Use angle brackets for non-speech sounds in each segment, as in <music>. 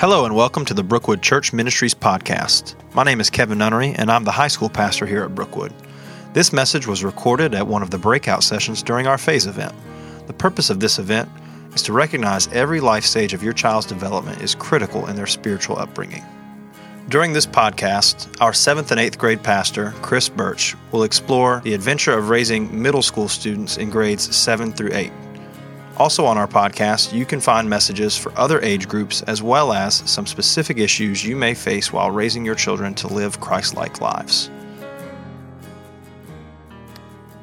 Hello and welcome to the Brookwood Church Ministries podcast. My name is Kevin Nunnery and I'm the high school pastor here at Brookwood. This message was recorded at one of the breakout sessions during our phase event. The purpose of this event is to recognize every life stage of your child's development is critical in their spiritual upbringing. During this podcast, our 7th and 8th grade pastor, Chris Birch, will explore the adventure of raising middle school students in grades 7 through 8. Also, on our podcast, you can find messages for other age groups as well as some specific issues you may face while raising your children to live Christ like lives.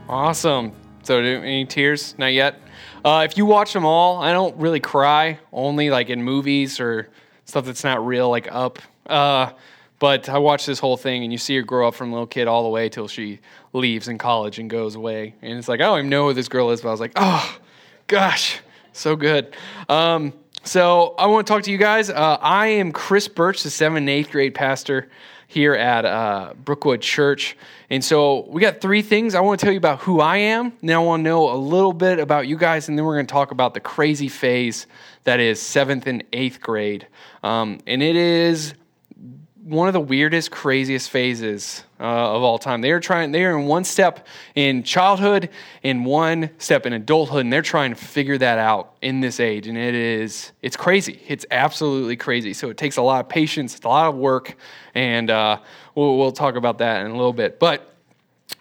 Awesome. So, any tears? Not yet. Uh, if you watch them all, I don't really cry, only like in movies or stuff that's not real, like Up. Uh, but I watched this whole thing, and you see her grow up from a little kid all the way till she leaves in college and goes away. And it's like, I don't even know who this girl is, but I was like, oh, Gosh, so good. Um, so I want to talk to you guys. Uh, I am Chris Birch, the seventh and eighth grade pastor here at uh, Brookwood Church. And so we got three things. I want to tell you about who I am. Then I want to know a little bit about you guys. And then we're going to talk about the crazy phase that is seventh and eighth grade. Um, and it is one of the weirdest, craziest phases uh, of all time. They are trying. They are in one step in childhood, in one step in adulthood, and they're trying to figure that out in this age. And it is, it's crazy. It's absolutely crazy. So it takes a lot of patience, a lot of work, and uh, we'll, we'll talk about that in a little bit. But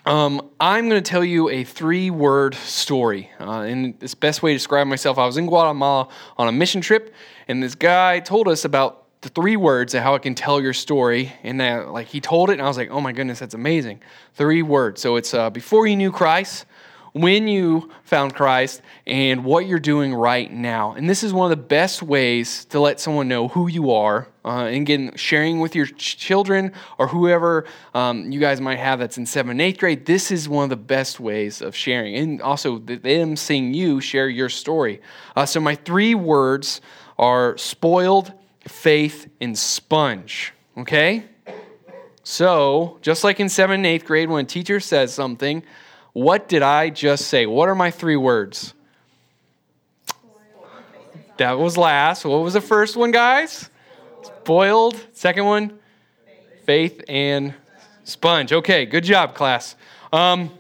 um, I'm going to tell you a three word story. Uh, and this best way to describe myself I was in Guatemala on a mission trip, and this guy told us about the three words of how it can tell your story. And that, like, he told it, and I was like, oh my goodness, that's amazing. Three words. So it's uh, before you knew Christ, when you found Christ, and what you're doing right now. And this is one of the best ways to let someone know who you are. Uh, and again, sharing with your children or whoever um, you guys might have that's in seventh and eighth grade, this is one of the best ways of sharing. And also, them seeing you share your story. Uh, so, my three words are spoiled faith in sponge. Okay? So, just like in seventh and eighth grade, when a teacher says something, what did I just say? What are my three words? That was last. What was the first one, guys? Boiled. Second one? Faith and sponge. Okay, good job, class. Um,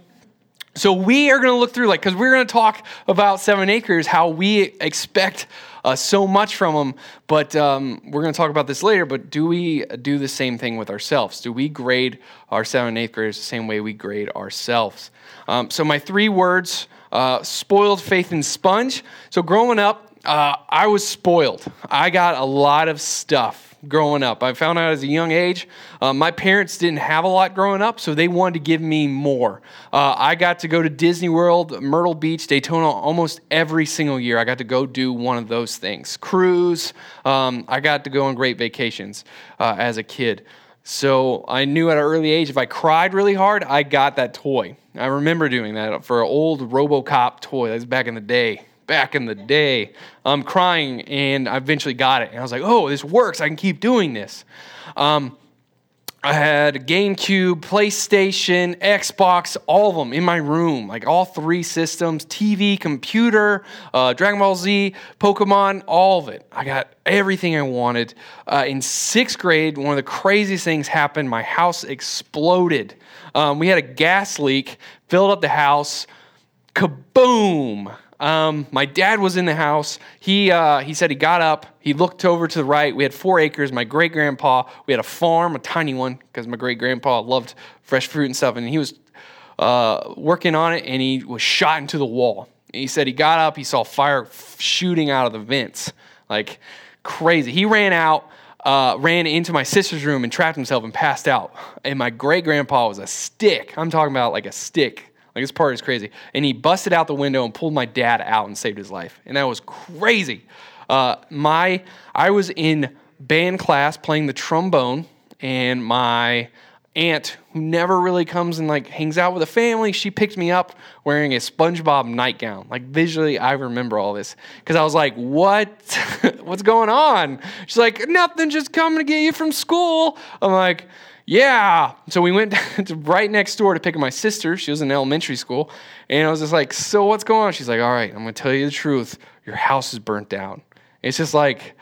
so we are going to look through, like, because we're going to talk about seven acres, how we expect uh, so much from them. But um, we're going to talk about this later. But do we do the same thing with ourselves? Do we grade our seventh and eighth graders the same way we grade ourselves? Um, so my three words: uh, spoiled, faith, and sponge. So growing up, uh, I was spoiled. I got a lot of stuff growing up. I found out as a young age, uh, my parents didn't have a lot growing up, so they wanted to give me more. Uh, I got to go to Disney World, Myrtle Beach, Daytona almost every single year. I got to go do one of those things. Cruise, um, I got to go on great vacations uh, as a kid. So I knew at an early age if I cried really hard, I got that toy. I remember doing that for an old Robocop toy. That was back in the day back in the day. I'm crying, and I eventually got it. And I was like, oh, this works. I can keep doing this. Um, I had GameCube, PlayStation, Xbox, all of them in my room, like all three systems TV, computer, uh, Dragon Ball Z, Pokemon, all of it. I got everything I wanted. Uh, in sixth grade, one of the craziest things happened. My house exploded. Um, we had a gas leak, filled up the house, kaboom! Um, my dad was in the house. He, uh, he said he got up, he looked over to the right. We had four acres. My great grandpa, we had a farm, a tiny one, because my great grandpa loved fresh fruit and stuff. And he was uh, working on it and he was shot into the wall. And he said he got up, he saw fire shooting out of the vents, like crazy. He ran out. Uh, ran into my sister's room and trapped himself and passed out. And my great grandpa was a stick. I'm talking about like a stick like this part is crazy. And he busted out the window and pulled my dad out and saved his life. And that was crazy. Uh, my I was in band class playing the trombone, and my aunt, who never really comes and like hangs out with the family, she picked me up wearing a SpongeBob nightgown. Like visually, I remember all this because I was like, "What? <laughs> What's going on?" She's like, "Nothing, just coming to get you from school." I'm like yeah. So we went <laughs> right next door to pick up my sister. She was in elementary school. And I was just like, so what's going on? She's like, all right, I'm going to tell you the truth. Your house is burnt down. It's just like,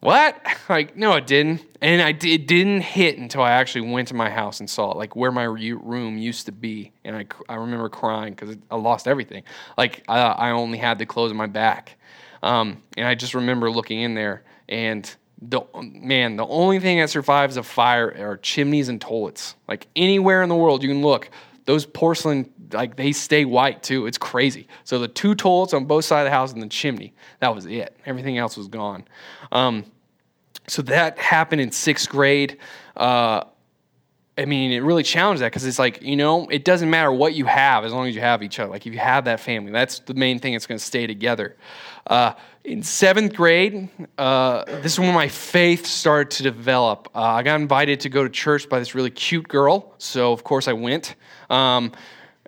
what? <laughs> Like, no, it didn't. And I it didn't hit until I actually went to my house and saw it, like where my room used to be. And I, I remember crying because I lost everything. Like, I, I only had the clothes on my back. Um, and I just remember looking in there and the man, the only thing that survives a fire are chimneys and toilets. Like anywhere in the world you can look, those porcelain like they stay white too. It's crazy. So the two toilets on both sides of the house and the chimney, that was it. Everything else was gone. Um, so that happened in sixth grade. Uh, I mean, it really challenged that because it's like, you know, it doesn't matter what you have as long as you have each other. Like, if you have that family, that's the main thing that's going to stay together. Uh, in seventh grade, uh, this is when my faith started to develop. Uh, I got invited to go to church by this really cute girl, so of course I went. Um,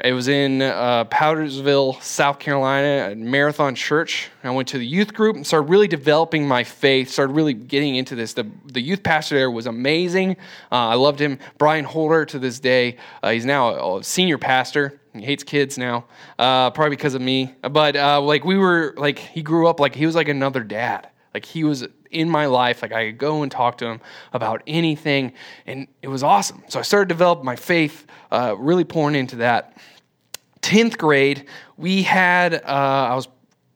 it was in uh, Powdersville, South Carolina, at Marathon Church. I went to the youth group and started really developing my faith, started really getting into this. The, the youth pastor there was amazing. Uh, I loved him. Brian Holder to this day, uh, he's now a, senior pastor. He hates kids now, uh, probably because of me. But uh, like we were, like he grew up like he was like another dad. Like he was in my life. Like I could go and talk to him about anything, and it was awesome. So I started to develop my faith, uh, really pouring into that. 10th grade, we had, uh, I was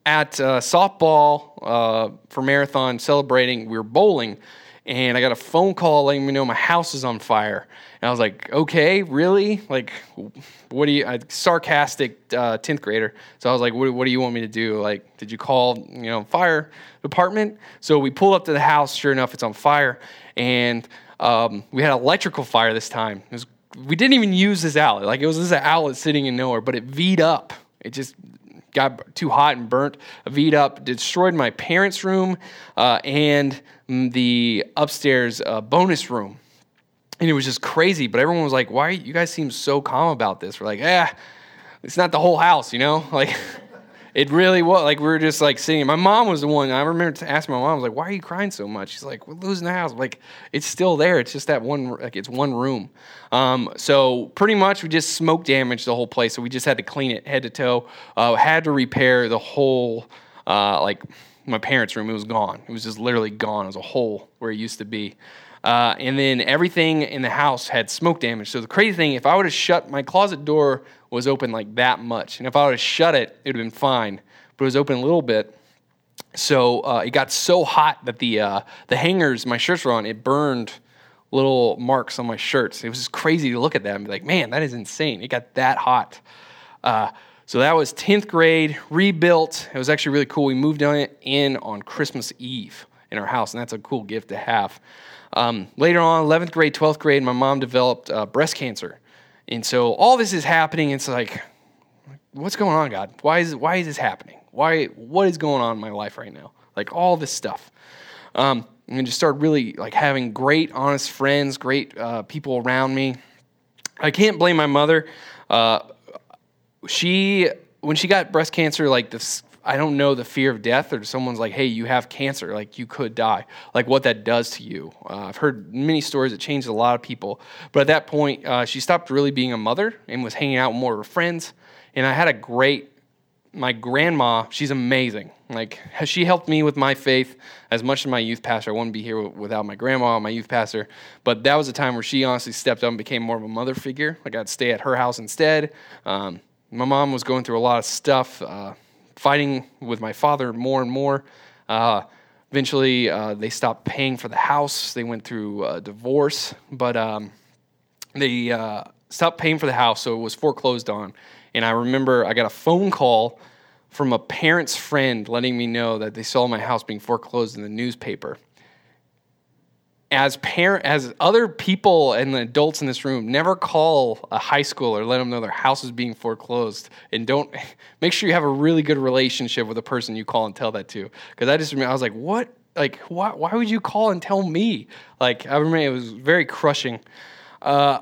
at uh, softball uh, for marathon celebrating. We were bowling, and I got a phone call letting me know my house is on fire. And I was like, okay, really? Like, what do you, sarcastic uh, 10th grader. So I was like, what, what do you want me to do? Like, did you call, you know, fire department? So we pulled up to the house. Sure enough, it's on fire. And um, we had electrical fire this time. Was we didn't even use this outlet. Like it was this outlet sitting in nowhere, but it V'd up. It just got too hot and burnt. V'd up, destroyed my parents' room uh, and the upstairs uh, bonus room. And it was just crazy. But everyone was like, "Why you guys seem so calm about this?" We're like, "Ah, it's not the whole house, you know." <laughs> Like it really was like we were just like sitting. My mom was the one. I remember asking my mom, I was like, "Why are you crying so much?" She's like, "We're losing the house." like it's still there. It's just that one. Like it's one room. Um, so pretty much we just smoke damaged the whole place. So we just had to clean it head to toe. Uh, had to repair the whole uh, like my parents' room. It was gone. It was just literally gone. It was a hole where it used to be. Uh, and then everything in the house had smoke damage. So the crazy thing, if I would have shut my closet door was open like that much, and if I would have shut it, it would have been fine. But it was open a little bit. So uh, it got so hot that the uh, the hangers my shirts were on, it burned little marks on my shirts. It was just crazy to look at that and be like, man, that is insane. It got that hot. Uh, so that was 10th grade, rebuilt. It was actually really cool. We moved on in on Christmas Eve in our house, and that's a cool gift to have. Um, later on, 11th grade, 12th grade, my mom developed uh, breast cancer. And so all this is happening. It's like, what's going on, God? Why is, why is this happening? Why, what is going on in my life right now? Like all this stuff. Um, and just started really like having great, honest friends, great uh, people around me. I can't blame my mother. Uh, she, when she got breast cancer, like this I don't know the fear of death or someone's like, hey, you have cancer, like you could die, like what that does to you. Uh, I've heard many stories that changed a lot of people. But at that point, uh, she stopped really being a mother and was hanging out with more of her friends. And I had a great, my grandma, she's amazing. Like she helped me with my faith as much as my youth pastor. I wouldn't be here without my grandma, my youth pastor. But that was a time where she honestly stepped up and became more of a mother figure. Like I'd stay at her house instead. Um, my mom was going through a lot of stuff. Uh, fighting with my father more and more. Uh, eventually, uh, they stopped paying for the house. They went through a divorce, but um, they uh, stopped paying for the house, so it was foreclosed on. And I remember I got a phone call from a parent's friend letting me know that they saw my house being foreclosed in the newspaper as parent as other people and the adults in this room never call a high schooler let them know their house is being foreclosed and don't <laughs> make sure you have a really good relationship with the person you call and tell that to. Because i just remember i was like what? Like why, why would you call and tell me? Like i remember it was very crushing. Uh,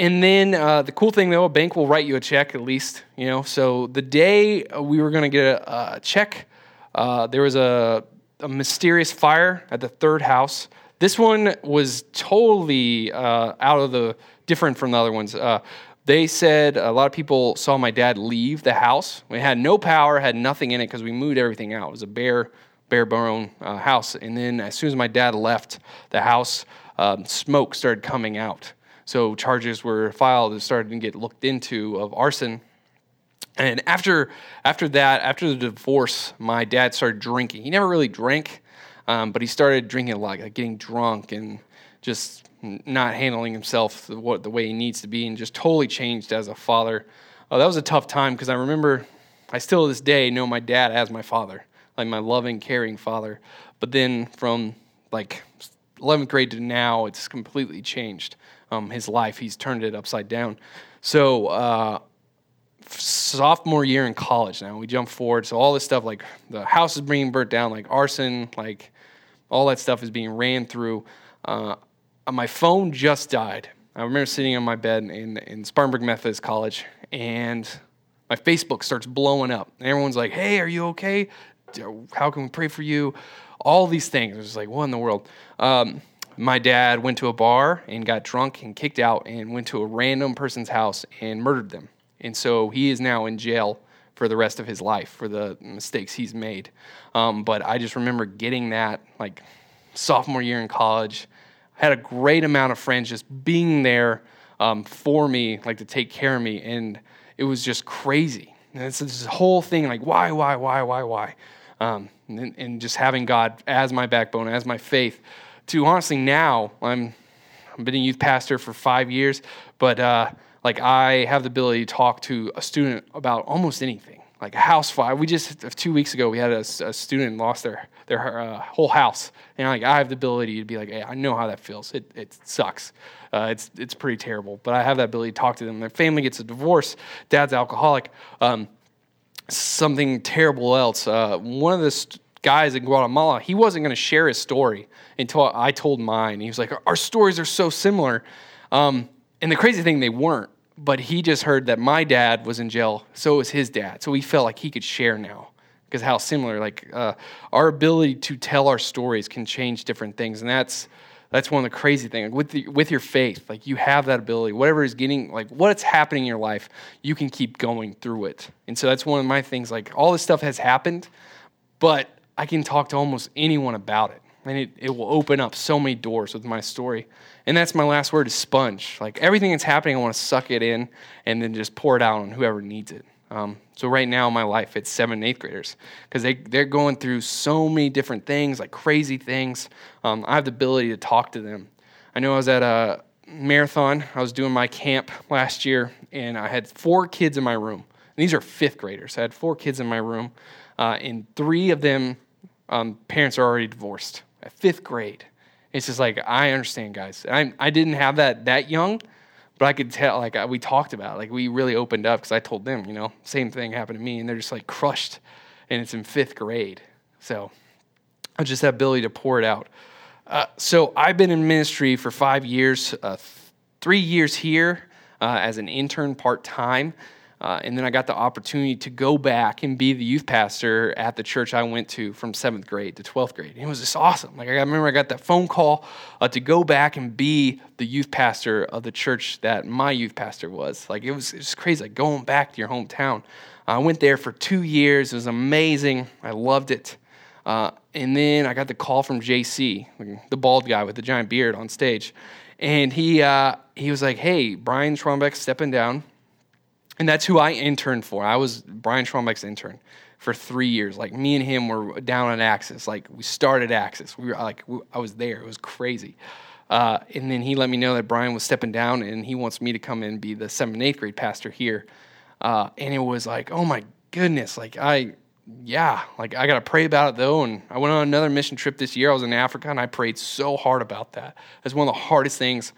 and then uh, the cool thing though a bank will write you a check at least you know? So the day we were going to get a, a check uh, there was a, a mysterious fire at the third house this one was totally uh, out of the different from the other ones. Uh, they said a lot of people saw my dad leave the house. We had no power, had nothing in it because we moved everything out. It was a bare, bare bone uh, house. And then as soon as my dad left the house, um, smoke started coming out. So charges were filed and started to get looked into of arson. And after after that, after the divorce, my dad started drinking. He never really drank, um, but he started drinking a lot, like getting drunk and just not handling himself the, what, the way he needs to be, and just totally changed as a father. Oh, that was a tough time because I remember, I still to this day know my dad as my father, like my loving, caring father. But then from like 11th grade to now, it's completely changed. Um, his life, he's turned it upside down. So, uh, sophomore year in college now, we jump forward. So, all this stuff, like the house is being burnt down, like arson, like all that stuff is being ran through. Uh, my phone just died. I remember sitting on my bed in, in Spartanburg Methodist College, and my Facebook starts blowing up. And everyone's like, hey, are you okay? How can we pray for you? All these things. It's like, what in the world? Um, my dad went to a bar and got drunk and kicked out and went to a random person's house and murdered them. And so he is now in jail for the rest of his life for the mistakes he's made. Um, but I just remember getting that like sophomore year in college. I had a great amount of friends just being there um, for me, like to take care of me. And it was just crazy. And it's this whole thing like, why, why, why, why, why? Um, and, and just having God as my backbone, as my faith to honestly now I'm I've been a youth pastor for five years, but uh, like I have the ability to talk to a student about almost anything. Like a house fire, we just two weeks ago we had a, a student lost their their uh, whole house, and like I have the ability to be like, hey, I know how that feels. It it sucks. Uh, it's it's pretty terrible, but I have that ability to talk to them. Their family gets a divorce. Dad's alcoholic. Um, something terrible else. Uh, one of the st- guys in Guatemala, he wasn't going to share his story until I told mine. He was like, Our stories are so similar. Um, and the crazy thing, they weren't. But he just heard that my dad was in jail, so was his dad. So he felt like he could share now because how similar, like uh, our ability to tell our stories can change different things. And that's that's one of the crazy things with the, with your faith. Like you have that ability. Whatever is getting, like what's happening in your life, you can keep going through it. And so that's one of my things. Like all this stuff has happened, but I can talk to almost anyone about it. And it, it will open up so many doors with my story. And that's my last word is sponge. Like everything that's happening, I want to suck it in and then just pour it out on whoever needs it. Um, so right now in my life, it's seven and eighth graders because they, they're going through so many different things, like crazy things. Um, I have the ability to talk to them. I know I was at a marathon. I was doing my camp last year, and I had four kids in my room. And these are fifth graders. I had four kids in my room, uh, and three of them um, parents are already divorced at fifth grade. It's just like I understand, guys. I I didn't have that that young, but I could tell. Like we talked about, like we really opened up because I told them, you know, same thing happened to me, and they're just like crushed, and it's in fifth grade. So I just that ability to pour it out. Uh, so I've been in ministry for five years, uh, th- three years here uh, as an intern part time. Uh, and then I got the opportunity to go back and be the youth pastor at the church I went to from seventh grade to 12th grade. And it was just awesome. Like I remember I got that phone call uh, to go back and be the youth pastor of the church that my youth pastor was. Like it was, it was crazy, like going back to your hometown. I went there for two years. It was amazing. I loved it. Uh, and then I got the call from JC, the bald guy with the giant beard on stage. And he, uh, he was like, hey, Brian Schwambeck's stepping down and that's who I interned for. I was Brian Schwambeck's intern for three years. Like me and him were down on Axis. Like we started Axis. We were like we, I was there. It was crazy. Uh, and then he let me know that Brian was stepping down, and he wants me to come and be the seventh and eighth grade pastor here. Uh, and it was like, oh my goodness, like I, yeah, like I got to pray about it though. And I went on another mission trip this year. I was in Africa, and I prayed so hard about that. It's one of the hardest things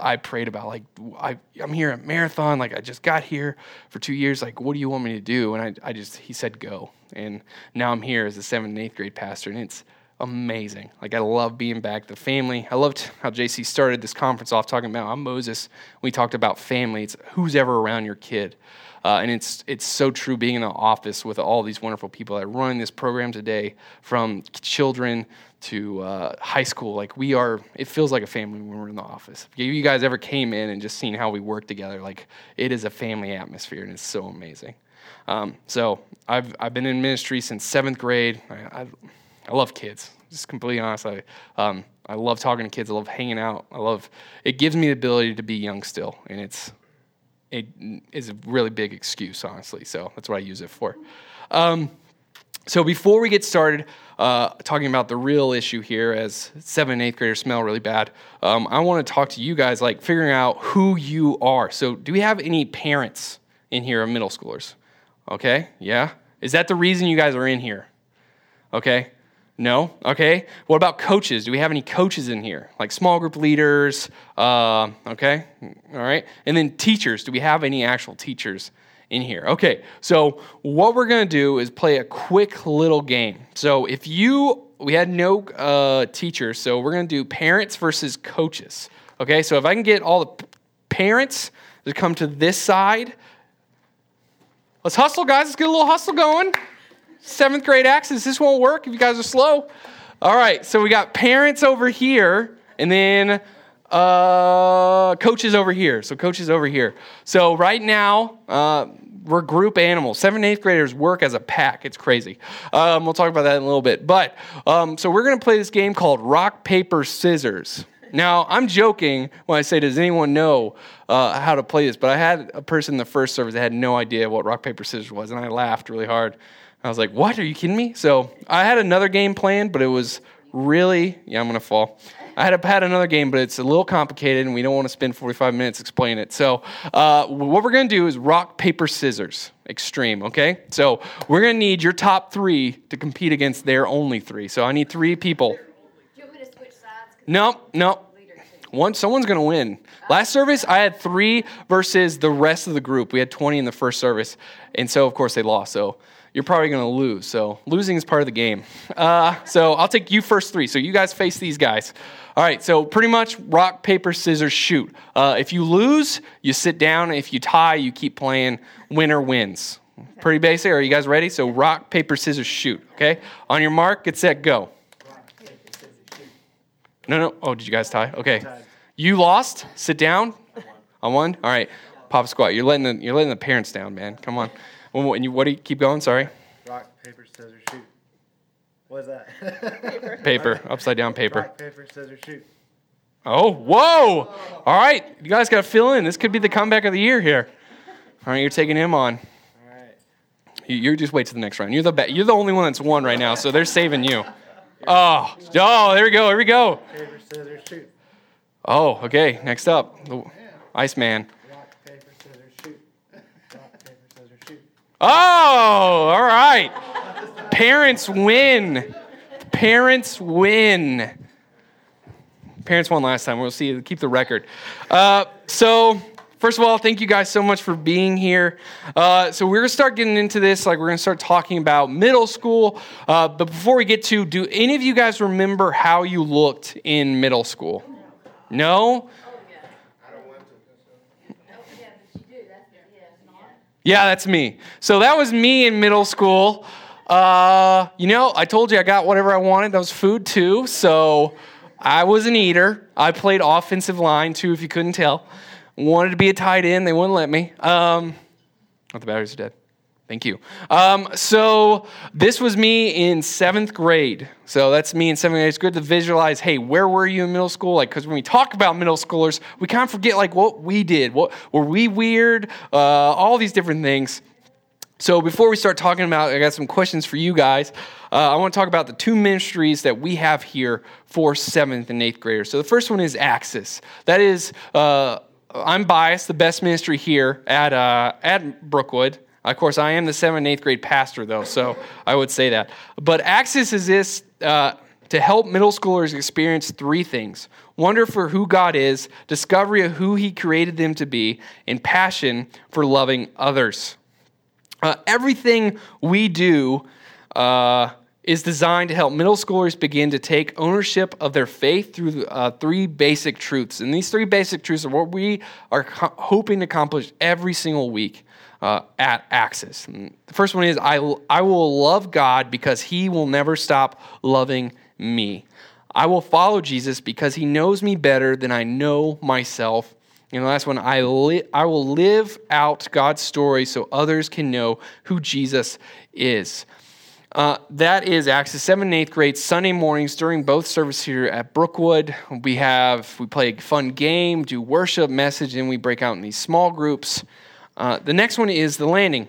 I prayed about like I I'm here at marathon like I just got here for two years like what do you want me to do? And I I just he said go. And now I'm here as a seventh and eighth grade pastor and it's amazing. Like I love being back the family. I loved how JC started this conference off talking about I'm Moses we talked about family. It's who's ever around your kid uh, and it's it's so true being in the office with all these wonderful people that run this program today from children to uh, high school, like we are, it feels like a family when we're in the office. If you guys ever came in and just seen how we work together, like it is a family atmosphere and it's so amazing. Um, so I've, I've been in ministry since seventh grade. I, I, I love kids, just completely honest. I, um, I love talking to kids. I love hanging out. I love it gives me the ability to be young still, and it's it is a really big excuse, honestly. So that's what I use it for. Um, so before we get started uh, talking about the real issue here, as seventh and eighth graders smell really bad, um, I want to talk to you guys, like figuring out who you are. So, do we have any parents in here of middle schoolers? Okay, yeah. Is that the reason you guys are in here? Okay. No? Okay. What about coaches? Do we have any coaches in here? Like small group leaders? Uh, okay. All right. And then teachers. Do we have any actual teachers in here? Okay. So, what we're going to do is play a quick little game. So, if you, we had no uh, teachers, so we're going to do parents versus coaches. Okay. So, if I can get all the parents to come to this side, let's hustle, guys. Let's get a little hustle going seventh grade Axis. This won't work if you guys are slow. All right, so we got parents over here, and then uh, coaches over here. So coaches over here. So right now, uh, we're group animals. Seventh and eighth graders work as a pack. It's crazy. Um, we'll talk about that in a little bit. But um, so we're to play this game called Rock, Paper, Scissors. Now, I'm joking when I say, does anyone know uh, how to play this? But I had a person in the first service that had no idea what rock, paper, scissors was, and I laughed really hard. I was like, what? Are you kidding me? So I had another game planned, but it was really, yeah, I'm going to fall. I had had another game, but it's a little complicated, and we don't want to spend 45 minutes explaining it. So, uh, what we're going to do is rock, paper, scissors, extreme, okay? So, we're going to need your top three to compete against their only three. So, I need three people. Do you want me to switch sides? No, no. One, someone's going to win. Last service, I had three versus the rest of the group. We had 20 in the first service, and so, of course, they lost. So, you're probably going to lose. So losing is part of the game. Uh, so I'll take you first three. So you guys face these guys. All right. So pretty much rock, paper, scissors, shoot. Uh, if you lose, you sit down. If you tie, you keep playing. Winner wins. Pretty basic. Are you guys ready? So rock, paper, scissors, shoot. Okay. On your mark, get set, go. No, no. Oh, did you guys tie? Okay. You lost. Sit down. On one. All right. Pop squat. You're letting the you're letting the parents down, man. Come on. And you, what do you keep going? Sorry. Rock, paper, scissors, shoot. What is that? Paper. <laughs> Paper, upside down paper. Rock, paper, scissors, shoot. Oh, whoa! All right, you guys got to fill in. This could be the comeback of the year here. All right, you're taking him on. All right. You, you just wait to the next round. You're the be- you're the only one that's won right now, so they're saving you. Oh, oh, there we go. Here we go. Paper, scissors, shoot. Oh, okay. Next up, the Iceman. Rock, paper, scissors, shoot. Rock, paper, scissors, shoot. Oh, all right. Parents win. Parents win. Parents won last time. We'll see. Keep the record. Uh, so, first of all, thank you guys so much for being here. Uh, so, we're to start getting into this. Like, we're to start talking about middle school. Uh, but before we get to, do any of you guys remember how you looked in middle school? No? Oh, yeah, but you do. That's, yeah, not. Yeah, that's me. So that was me in middle school. Uh, you know, I told you I got whatever I wanted. That was food too. So I was an eater. I played offensive line too, if you couldn't tell. Wanted to be a tight end. They wouldn't let me. Um, oh, the batteries are dead. Thank you. Um, so this was me in seventh grade. So that's me in seventh grade. It's good to visualize. Hey, where were you in middle school? Like, because when we talk about middle schoolers, we kind of forget like what we did. What were we weird? Uh, all these different things. So before we start talking about, I got some questions for you guys. Uh, I want to talk about the two ministries that we have here for seventh and eighth graders. So the first one is Axis. That is, uh, I'm biased, the best ministry here at uh, at Brookwood. Of course, I am the seventh and eighth grade pastor, though, so I would say that. But Axis is this uh, to help middle schoolers experience three things wonder for who God is, discovery of who He created them to be, and passion for loving others. Uh, everything we do uh, is designed to help middle schoolers begin to take ownership of their faith through uh, three basic truths. And these three basic truths are what we are co- hoping to accomplish every single week uh, at Axis. The first one is I, I will love God because he will never stop loving me. I will follow Jesus because he knows me better than I know myself And the last one, I, li- I will live out God's story so others can know who Jesus is. Uh, that is the 7th and 8th grade, Sunday mornings during both services here at Brookwood. We have, we play a fun game, do worship, message, and we break out in these small groups. Uh, the next one is The Landing.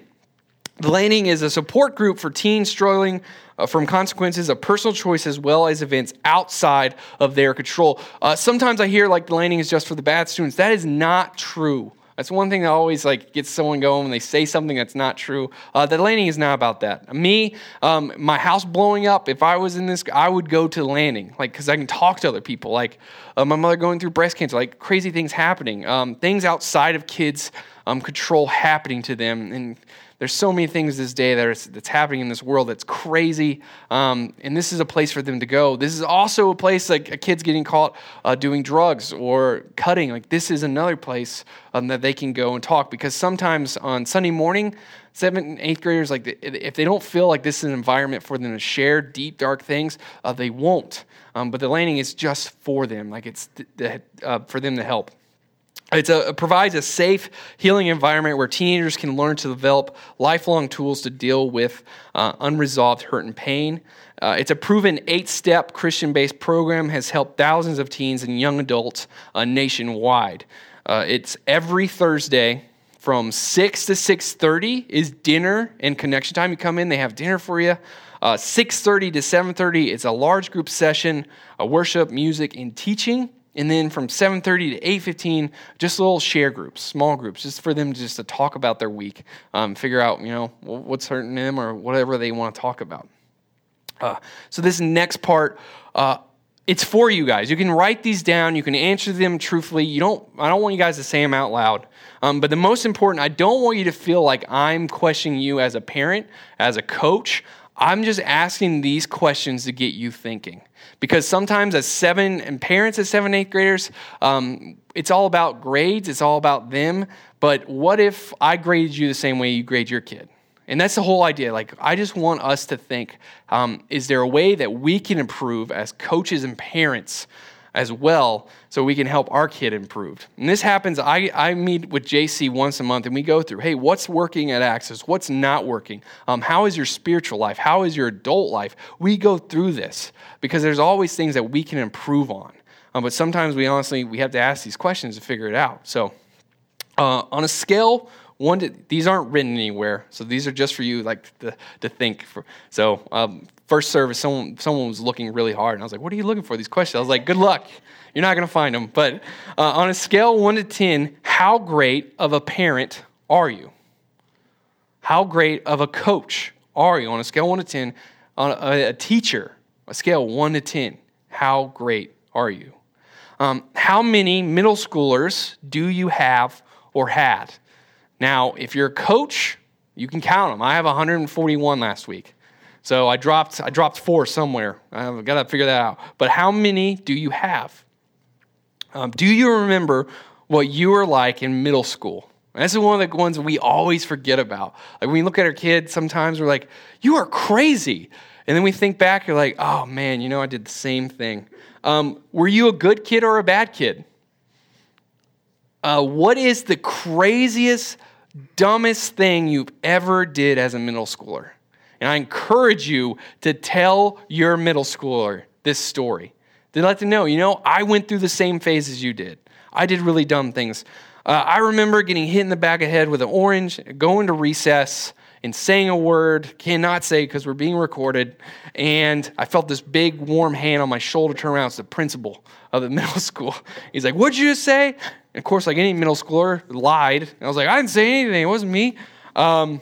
The Landing is a support group for teens struggling uh, from consequences of personal choice as well as events outside of their control. Uh, sometimes I hear like the Landing is just for the bad students. That is not true. That's one thing that always like gets someone going when they say something that's not true. Uh, the landing is not about that. Me, um, my house blowing up. If I was in this, I would go to the landing, like because I can talk to other people. Like uh, my mother going through breast cancer, like crazy things happening, um, things outside of kids' um, control happening to them, and there's so many things this day that are, that's happening in this world that's crazy, um, and this is a place for them to go. This is also a place like a kid's getting caught uh, doing drugs or cutting. Like this is another place um, that they can go and talk because sometimes on Sunday morning, seventh and eighth graders like if they don't feel like this is an environment for them to share deep dark things, uh, they won't. Um, but the landing is just for them, like it's th- th- uh, for them to help. It provides a safe, healing environment where teenagers can learn to develop lifelong tools to deal with uh, unresolved hurt and pain. Uh, it's a proven eight step Christian based program, has helped thousands of teens and young adults uh, nationwide. Uh, it's every Thursday from 6 to 6.30 is dinner and connection time you come in they have dinner for you uh, 6.30 to 7.30 it's a large group session worship music and teaching and then from 7.30 to 8.15 just little share groups small groups just for them just to talk about their week um, figure out you know what's hurting them or whatever they want to talk about. Uh, so this next part uh, it's for you guys. You can write these down. You can answer them truthfully. You don't i don't want you guys to say them out loud. Um, but the most important i don't want you to feel like i'm questioning you as a parent as a coach i'm just asking these questions to get you thinking. Because sometimes as seven and parents as seven eighth graders um, it's all about grades it's all about them but what if i graded you the same way you grade your kid? And that's the whole idea like i just want us to think um, is there a way that we can improve as coaches and parents as well so we can help our kid improve. And this happens, I, I meet with JC once a month and we go through, hey, what's working at Axis? What's not working? Um, how is your spiritual life? How is your adult life? We go through this because there's always things that we can improve on. Um, but sometimes we honestly, we have to ask these questions to figure it out. So uh, on a scale, one to, these aren't written anywhere, so these are just for you, like to, to think. For, so um, first service, someone someone was looking really hard, and I was like, "What are you looking for?" These questions. I was like, "Good luck. You're not going to find them." But uh, on a scale one to ten, how great of a parent are you? How great of a coach are you? On a scale one to ten, on a, a teacher, a scale one to ten, how great are you? Um, how many middle schoolers do you have or had? Now, if you're a coach, you can count them. I have 141 last week. So I dropped I dropped four somewhere. I've got to figure that out. But how many do you have? Um, do you remember what you were like in middle school? And this is one of the ones we always forget about. Like when we look at our kids, sometimes we're like, "You are crazy," and then we think back, you're like, "Oh man, you know I did the same thing." Um, were you a good kid or a bad kid? Uh, what is the craziest dumbest thing you've ever did as a middle schooler. And I encourage you to tell your middle schooler this story. To let them know, you know, I went through the same phase as you did. I did really dumb things. Uh, I remember getting hit in the back of the head with an orange, going to recess, and saying a word, cannot say because we're being recorded. And I felt this big warm hand on my shoulder turn around. It's the principal of the <laughs> middle school. He's like, What'd you say? And of course, like any middle schooler, lied. And I was like, I didn't say anything. It wasn't me. Um,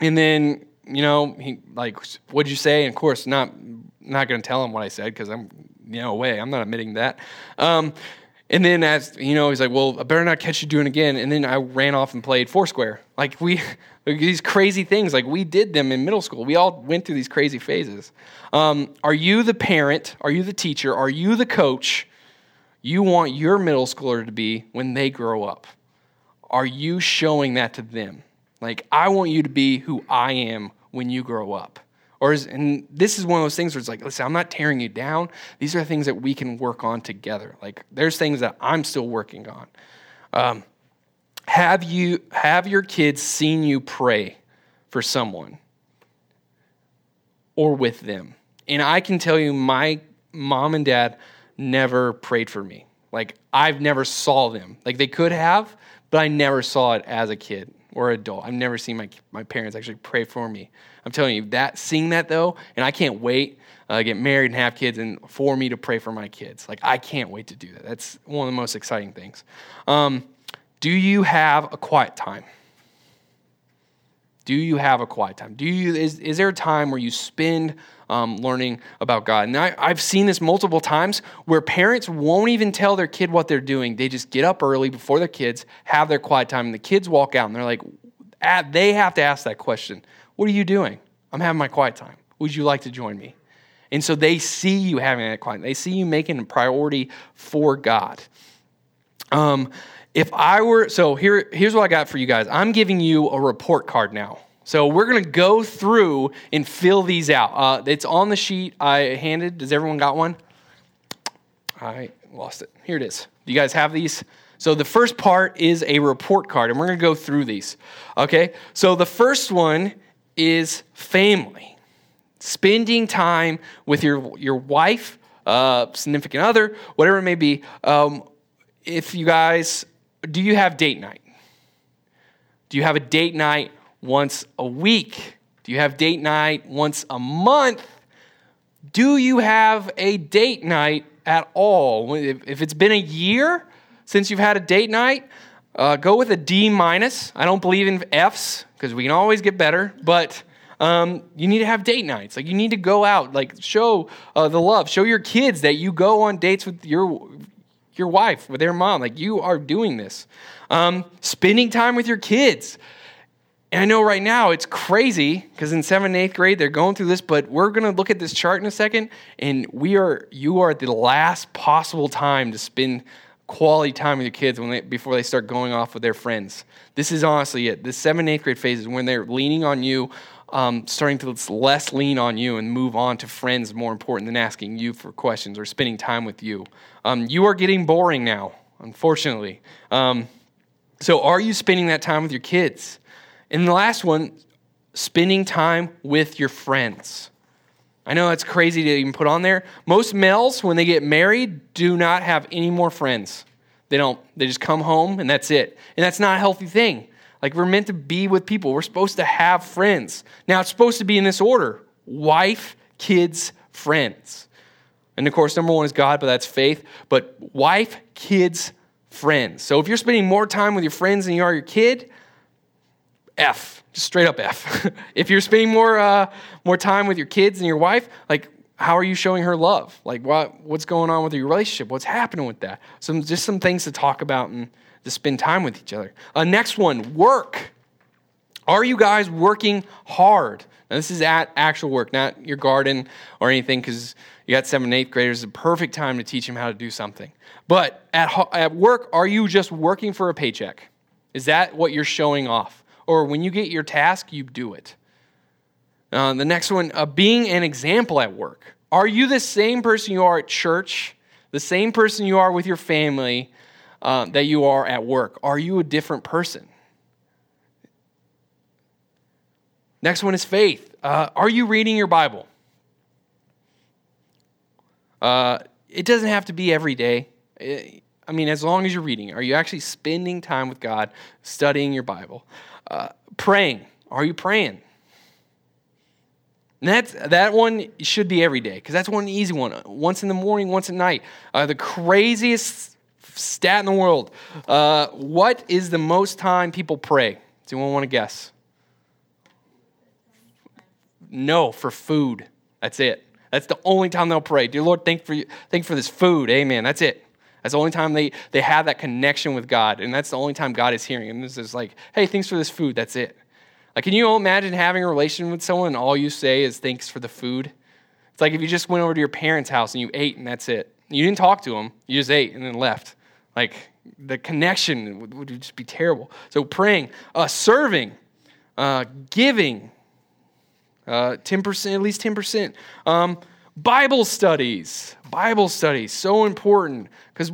and then, you know, he like, what'd you say? And of course, not not going to tell him what I said because I'm, you know, away. I'm not admitting that. Um, and then as you know, he's like, "Well, I better not catch you doing again." And then I ran off and played Foursquare. Like we, <laughs> these crazy things. Like we did them in middle school. We all went through these crazy phases. Um, are you the parent? Are you the teacher? Are you the coach? You want your middle schooler to be when they grow up. Are you showing that to them? Like I want you to be who I am when you grow up. Or is, and this is one of those things where it's like, listen, I'm not tearing you down. These are things that we can work on together. Like there's things that I'm still working on. Um, have you have your kids seen you pray for someone or with them? And I can tell you, my mom and dad never prayed for me. Like I've never saw them. Like they could have, but I never saw it as a kid or adult. I've never seen my my parents actually pray for me. I'm telling you that seeing that though, and I can't wait uh, get married and have kids, and for me to pray for my kids. Like I can't wait to do that. That's one of the most exciting things. Um, do you have a quiet time? Do you have a quiet time? Do you is, is there a time where you spend um, learning about God? And I, I've seen this multiple times where parents won't even tell their kid what they're doing. They just get up early before their kids, have their quiet time, and the kids walk out and they're like, they have to ask that question What are you doing? I'm having my quiet time. Would you like to join me? And so they see you having that quiet. They see you making a priority for God. Um, if I were, so here, here's what I got for you guys. I'm giving you a report card now. So we're going to go through and fill these out. Uh, it's on the sheet I handed. Does everyone got one? I lost it. Here it is. Do you guys have these? So the first part is a report card, and we're going to go through these. Okay? So the first one is family. Spending time with your, your wife, uh, significant other, whatever it may be. Um, if you guys, do you have date night? Do you have a date night once a week? Do you have date night once a month? Do you have a date night at all? If it's been a year since you've had a date night, uh, go with a D minus. I don't believe in Fs because we can always get better, but um, you need to have date nights. Like you need to go out, like show uh, the love, show your kids that you go on dates with your your wife, with their mom. Like you are doing this. Um, spending time with your kids. And I know right now it's crazy because in seventh and eighth grade they're going through this, but we're going to look at this chart in a second, and we are you are the last possible time to spend quality time with your kids when they, before they start going off with their friends. This is honestly it. This seventh and eighth grade phase is when they're leaning on you, um, starting to less lean on you and move on to friends more important than asking you for questions or spending time with you. Um, you are getting boring now, unfortunately. Um, so, are you spending that time with your kids? And the last one, spending time with your friends. I know that's crazy to even put on there. Most males, when they get married, do not have any more friends. They don't. They just come home and that's it. And that's not a healthy thing. Like we're meant to be with people. We're supposed to have friends. Now it's supposed to be in this order wife, kids, friends. And of course, number one is God, but that's faith. But wife, kids, friends. So if you're spending more time with your friends than you are your kid, F, just straight up F. <laughs> if you're spending more uh, more time with your kids and your wife, like how are you showing her love? Like what what's going on with your relationship? What's happening with that? Some just some things to talk about and to spend time with each other. Uh, next one, work. Are you guys working hard? Now, this is at actual work, not your garden or anything, because you got seventh and eighth graders. It's a perfect time to teach them how to do something. But at, at work, are you just working for a paycheck? Is that what you're showing off? Or when you get your task, you do it? Uh, the next one, uh, being an example at work. Are you the same person you are at church, the same person you are with your family, uh, that you are at work? Are you a different person? Next one is faith. Uh, are you reading your Bible? Uh, it doesn't have to be every day. I mean, as long as you're reading, are you actually spending time with God, studying your Bible? Uh, praying. Are you praying? And that's, that one should be every day because that's one easy one. Once in the morning, once at night. Uh, the craziest stat in the world. Uh, what is the most time people pray? Does anyone want to guess? No, for food. That's it. That's the only time they'll pray. Dear Lord, thank for you, thank for this food. Amen. That's it. That's the only time they, they have that connection with God. And that's the only time God is hearing them. This is like, hey, thanks for this food. That's it. Like, can you imagine having a relation with someone and all you say is thanks for the food? It's like if you just went over to your parents' house and you ate and that's it. You didn't talk to them, you just ate and then left. Like, the connection would, would just be terrible. So, praying, uh, serving, uh, giving, uh, 10%, at least 10%. Um, Bible studies. Bible studies, so important because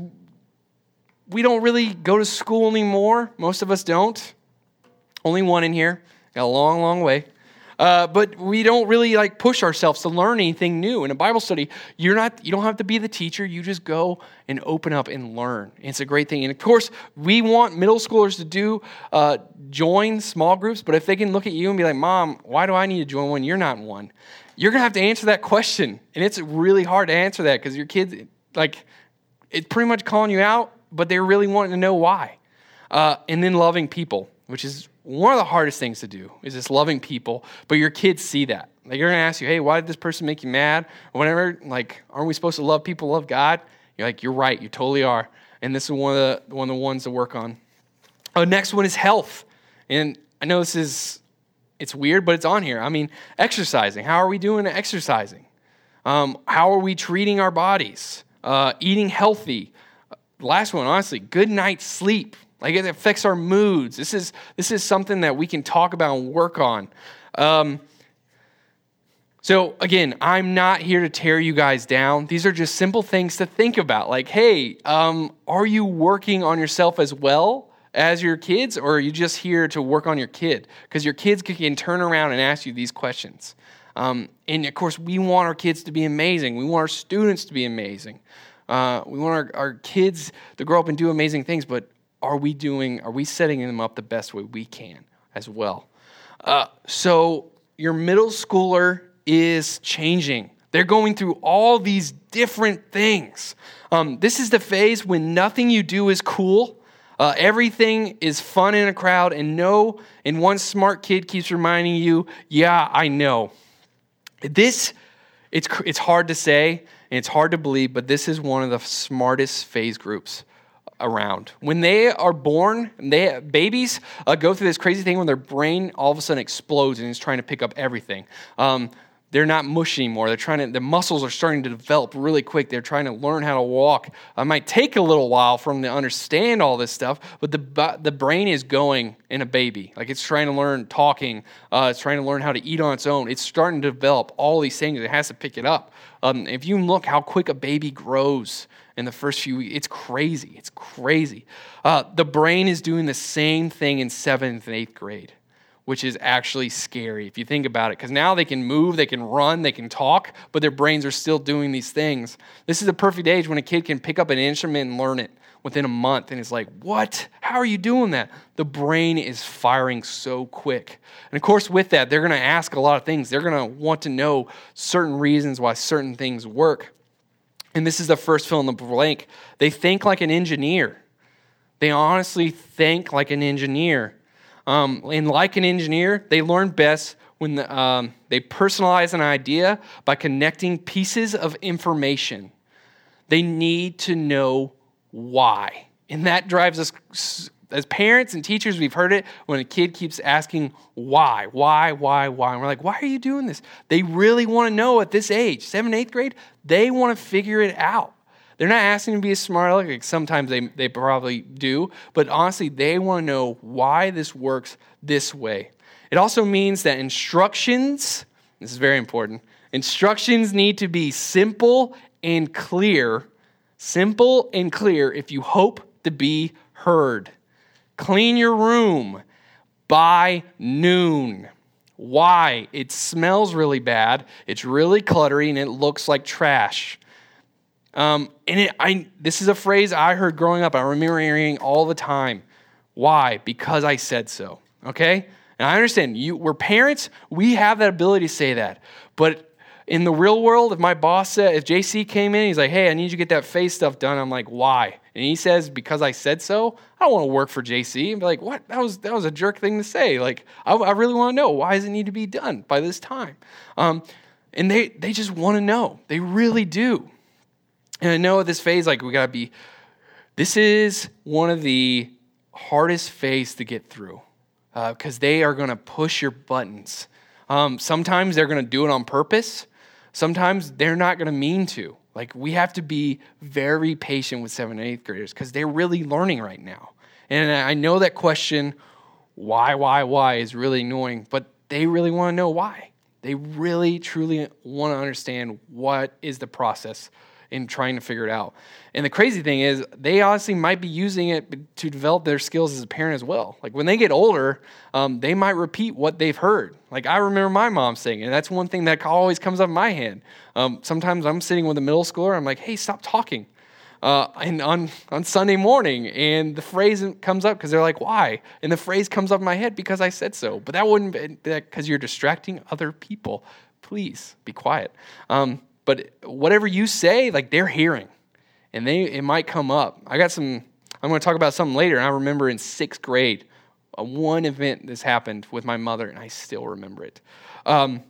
we don't really go to school anymore. Most of us don't. Only one in here. Got a long, long way. Uh, but we don't really like push ourselves to learn anything new. In a Bible study, you're not you don't have to be the teacher. You just go and open up and learn. It's a great thing. And of course, we want middle schoolers to do uh, join small groups. But if they can look at you and be like, "Mom, why do I need to join one? You're not one." You're gonna have to answer that question, and it's really hard to answer that because your kids like it's pretty much calling you out, but they're really wanting to know why. Uh, and then loving people, which is one of the hardest things to do, is just loving people. But your kids see that. Like they're gonna ask you, "Hey, why did this person make you mad?" Or whatever. Like, aren't we supposed to love people, love God? You're like, you're right. You totally are. And this is one of the one of the ones to work on. Oh, next one is health. And I know this is it's weird, but it's on here. I mean, exercising. How are we doing exercising? Um, how are we treating our bodies? Uh, eating healthy. Last one, honestly, good night's sleep. Like it affects our moods. This is this is something that we can talk about and work on. Um, so again, I'm not here to tear you guys down. These are just simple things to think about. Like, hey, um, are you working on yourself as well as your kids, or are you just here to work on your kid? Because your kids can turn around and ask you these questions. Um, and of course, we want our kids to be amazing. We want our students to be amazing. Uh, we want our, our kids to grow up and do amazing things, but are we doing, are we setting them up the best way we can as well? Uh, so your middle schooler is changing. They're going through all these different things. Um, this is the phase when nothing you do is cool. Uh, everything is fun in a crowd, and no, and one smart kid keeps reminding you, "Yeah, I know." This, it's it's hard to say and it's hard to believe, but this is one of the smartest phase groups around. When they are born, they babies uh, go through this crazy thing when their brain all of a sudden explodes and is trying to pick up everything. Um, they're not mush anymore. They're trying to, the muscles are starting to develop really quick. They're trying to learn how to walk. It might take a little while for them to understand all this stuff, but the, the brain is going in a baby. Like it's trying to learn talking, uh, it's trying to learn how to eat on its own. It's starting to develop all these things. It has to pick it up. Um, if you look how quick a baby grows in the first few weeks, it's crazy. It's crazy. Uh, the brain is doing the same thing in seventh and eighth grade which is actually scary if you think about it. Because now they can move, they can run, they can talk, but their brains are still doing these things. This is a perfect age when a kid can pick up an instrument and learn it within a month. And it's like, what? How are you doing that? The brain is firing so quick. And of course, with that, they're going to ask a lot of things. They're going to want to know certain reasons why certain things work. And this is the first fill in the blank. They think like an engineer. They honestly think like an engineer. Um, and like an engineer, they learn best when the, um, they personalize an idea by connecting pieces of information. They need to know why. And that drives us, as parents and teachers, we've heard it when a kid keeps asking why, why, why, why. And we're like, why are you doing this? They really want to know at this age, seventh, eighth grade, they want to figure it out. They're not asking to be a smart aleck. Like sometimes they, they probably do, but honestly, they want to know why this works this way. It also means that instructions, this is very important, instructions need to be simple and clear. Simple and clear if you hope to be heard. Clean your room by noon. Why? It smells really bad, it's really cluttery, and it looks like trash. Um, and it, I, this is a phrase I heard growing up. I remember hearing all the time. Why? Because I said so. Okay? And I understand you we're parents, we have that ability to say that. But in the real world, if my boss said, if JC came in, he's like, hey, I need you to get that face stuff done. I'm like, why? And he says, because I said so, I don't want to work for JC. And be like, what? That was that was a jerk thing to say. Like, I, I really want to know why does it need to be done by this time? Um, and they they just want to know. They really do. And I know this phase, like we gotta be, this is one of the hardest phase to get through because uh, they are gonna push your buttons. Um, sometimes they're gonna do it on purpose. Sometimes they're not gonna mean to. Like we have to be very patient with seventh and eighth graders because they're really learning right now. And I know that question, why, why, why, is really annoying, but they really want to know why. They really, truly want to understand what is the process in trying to figure it out. And the crazy thing is, they honestly might be using it to develop their skills as a parent as well. Like when they get older, um, they might repeat what they've heard. Like I remember my mom saying, and that's one thing that always comes up in my head. Um, sometimes I'm sitting with a middle schooler, I'm like, hey, stop talking. Uh, and on, on Sunday morning, and the phrase comes up because they're like, why? And the phrase comes up in my head because I said so. But that wouldn't be because you're distracting other people. Please be quiet. Um, but whatever you say, like they're hearing and they it might come up. I got some. I'm going to talk about something later. And I remember in sixth grade, a one event this happened with my mother, and I still remember it. Um,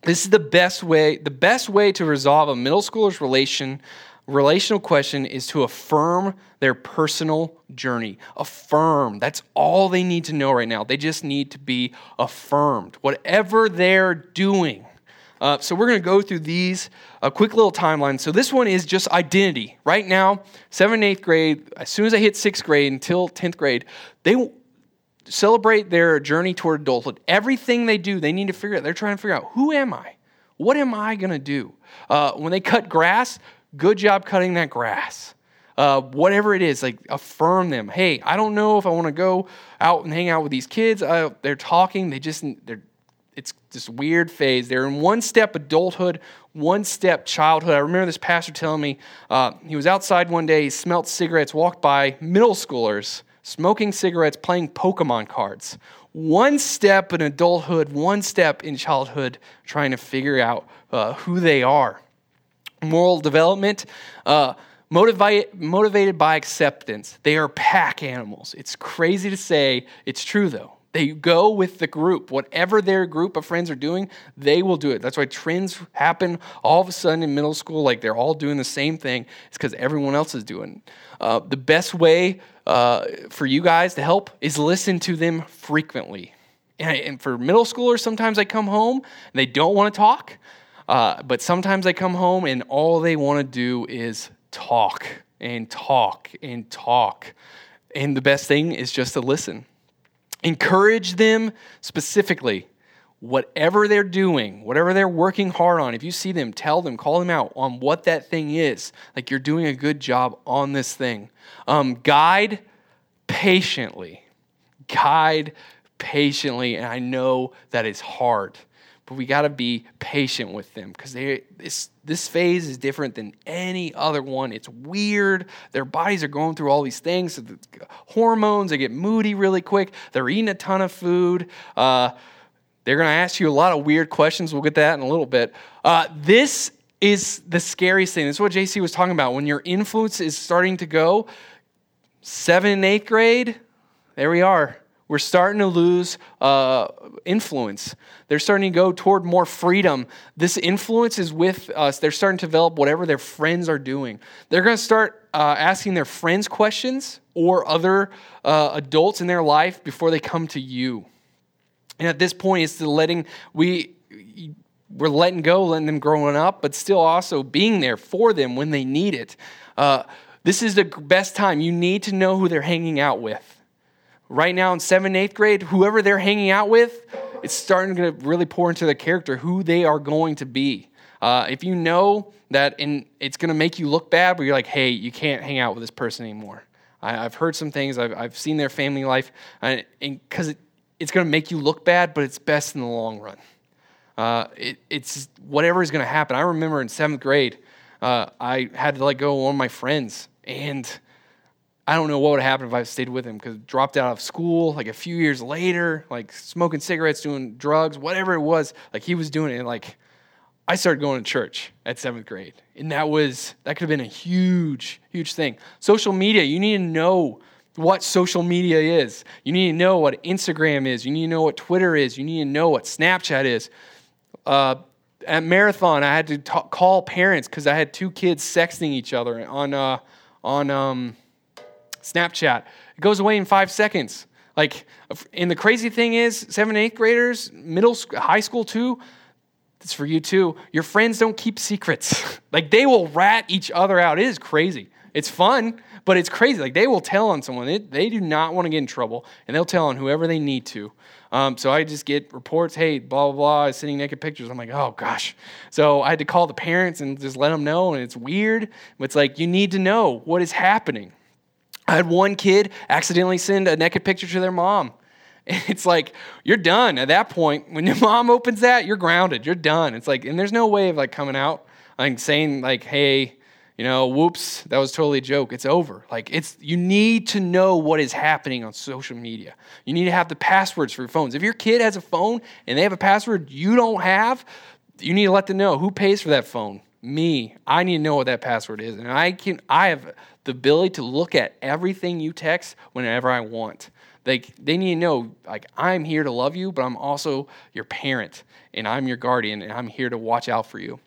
this is the best way. The best way to resolve a middle schooler's relation relational question is to affirm their personal journey. Affirm. That's all they need to know right now. They just need to be affirmed. Whatever they're doing, uh, so we're going to go through these, a quick little timeline. So this one is just identity. Right now, seventh and eighth grade, as soon as I hit sixth grade until 10th grade, they celebrate their journey toward adulthood. Everything they do, they need to figure out, they're trying to figure out, who am I? What am I going to do? Uh, when they cut grass, good job cutting that grass. Uh, whatever it is, like affirm them. Hey, I don't know if I want to go out and hang out with these kids. Uh, they're talking. They just they're it's this weird phase. They're in one step adulthood, one step childhood. I remember this pastor telling me uh, he was outside one day, he smelt cigarettes, walked by middle schoolers smoking cigarettes, playing Pokemon cards. One step in adulthood, one step in childhood, trying to figure out uh, who they are. Moral development. Uh, motivate, motivated by acceptance. They are pack animals. It's crazy to say, it's true though. They go with the group. Whatever their group of friends are doing, they will do it. That's why trends happen all of a sudden in middle school, like they're all doing the same thing. It's because everyone else is doing. Uh, the best way uh, for you guys to help is listen to them frequently. And, and for middle schoolers, sometimes they come home and they don't want to talk, uh, but sometimes they come home and all they want to do is talk and talk and talk. And the best thing is just to listen. Encourage them specifically. Whatever they're doing, whatever they're working hard on, if you see them, tell them, call them out on what that thing is. Like you're doing a good job on this thing. Um, guide patiently. Guide patiently. And I know that is hard but we got to be patient with them because this this phase is different than any other one. It's weird. Their bodies are going through all these things, so the hormones. They get moody really quick. They're eating a ton of food. Uh, they're going to ask you a lot of weird questions. We'll get that in a little bit. Uh, this is the scariest thing. This is what JC was talking about. When your influence is starting to go, seventh and eighth grade, there we are. We're starting to lose uh, influence. They're starting to go toward more freedom. This influence is with us. They're starting to develop whatever their friends are doing. They're going to start uh, asking their friends questions or other uh, adults in their life before they come to you. And at this point, it's the letting we we're letting go, letting them growing up, but still also being there for them when they need it. Uh, this is the best time. You need to know who they're hanging out with right now in seventh, and eighth grade, whoever they're hanging out with, it's starting to really pour into the character who they are going to be. Uh, if you know that in, it's going to make you look bad, but you're like, hey, you can't hang out with this person anymore. I, have heard some things, I've, I've seen their family life, because it, it's going to make you look bad, but it's best in the long run. Uh, it, it's whatever is going to happen. I remember in seventh grade, uh, I had to let go of one of my friends, and I don't know what would happen if I stayed with him because dropped out of school like a few years later, like smoking cigarettes, doing drugs, whatever it was. Like he was doing it. And Like I started going to church at seventh grade, and that was that could have been a huge, huge thing. Social media, you need to know what social media is. You need to know what Instagram is. You need to know what Twitter is. You need to know what Snapchat is. Uh, at marathon, I had to talk, call parents because I had two kids sexting each other on uh, on um, Snapchat. It goes away in five seconds. Like, and the crazy thing is, seventh, eighth graders, middle, high school too, it's for you too. Your friends don't keep secrets. <laughs> like, they will rat each other out. It is crazy. It's fun, but it's crazy. Like they will tell on someone. They, they do not want to get in trouble, and they'll tell on whoever they need to. Um, so I just get reports, hey, blah, blah, blah, is sending naked pictures. I'm like, oh gosh. So I had to call the parents and just let them know, and it's weird. But it's like, you need to know what is happening. I had one kid accidentally send a naked picture to their mom. <laughs> It's like, you're done at that point. When your <laughs> mom opens that, you're grounded. You're done. It's like, and there's no way of like coming out and saying, like, hey, you know, whoops, that was totally a joke. It's over. Like it's you need to know what is happening on social media. You need to have the passwords for your phones. If your kid has a phone and they have a password you don't have, you need to let them know who pays for that phone. Me. I need to know what that password is. And I can I have the ability to look at everything you text whenever I want. Like they need to know like I'm here to love you, but I'm also your parent and I'm your guardian and I'm here to watch out for you.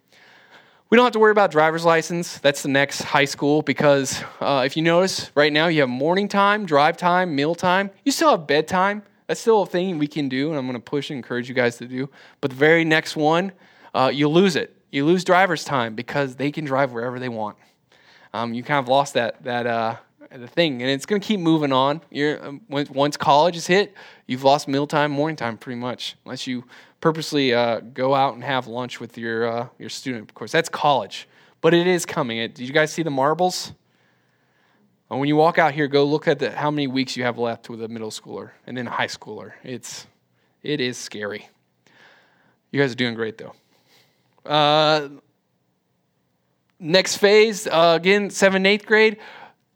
We don't have to worry about driver's license. That's the next high school because uh, if you notice, right now you have morning time, drive time, meal time. You still have bedtime. That's still a thing we can do, and I'm going to push and encourage you guys to do. But the very next one, uh, you lose it. You lose driver's time because they can drive wherever they want. Um, you kind of lost that that uh, the thing, and it's going to keep moving on. You're, um, once college is hit, you've lost mealtime, morning time, pretty much, unless you purposely uh, go out and have lunch with your uh, your student. Of course, that's college, but it is coming. It, did you guys see the marbles? And when you walk out here, go look at the, how many weeks you have left with a middle schooler and then a high schooler. It's it is scary. You guys are doing great though. Uh, next phase, uh, again, seventh, eighth grade.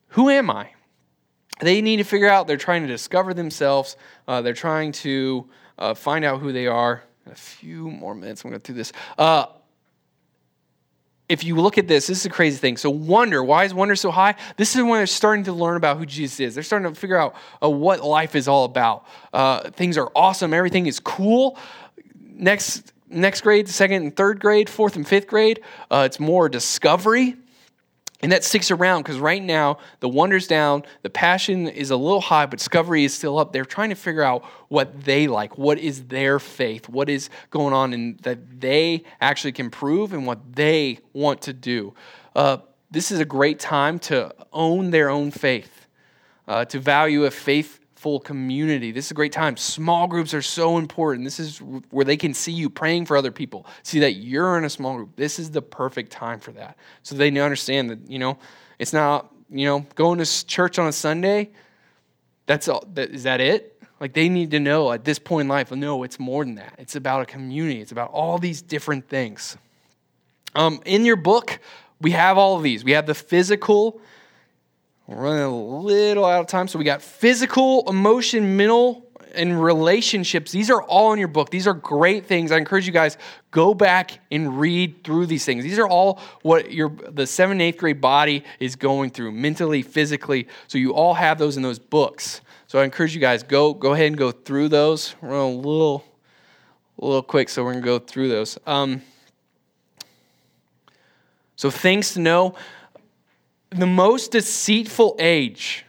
Who am I? They need to figure out. They're trying to discover themselves. Uh, they're trying to uh, find out who they are In a few more minutes. I'm going to through this. Uh, if you look at this, this is a crazy thing. So, wonder, why is wonder so high? This is when they're starting to learn about who Jesus is. They're starting to figure out uh, what life is all about. Uh, things are awesome, everything is cool. Next, next grade, second and third grade, fourth and fifth grade, uh, it's more discovery. And that sticks around because right now the wonder's down, the passion is a little high, but discovery is still up. They're trying to figure out what they like, what is their faith, what is going on, and that they actually can prove and what they want to do. Uh, this is a great time to own their own faith, uh, to value a faith full community. This is a great time. Small groups are so important. This is where they can see you praying for other people, see that you're in a small group. This is the perfect time for that. So they understand that, you know, it's not, you know, going to church on a Sunday. That's all. That, is that it? Like they need to know at this point in life, no, it's more than that. It's about a community. It's about all these different things. Um, in your book, we have all of these. We have the physical, we're running a little out of time. So we got physical, emotion, mental, and relationships. These are all in your book. These are great things. I encourage you guys go back and read through these things. These are all what your the seventh, eighth grade body is going through mentally, physically. So you all have those in those books. So I encourage you guys go go ahead and go through those. We're a little a little quick, so we're gonna go through those. Um, so things to know the most deceitful age.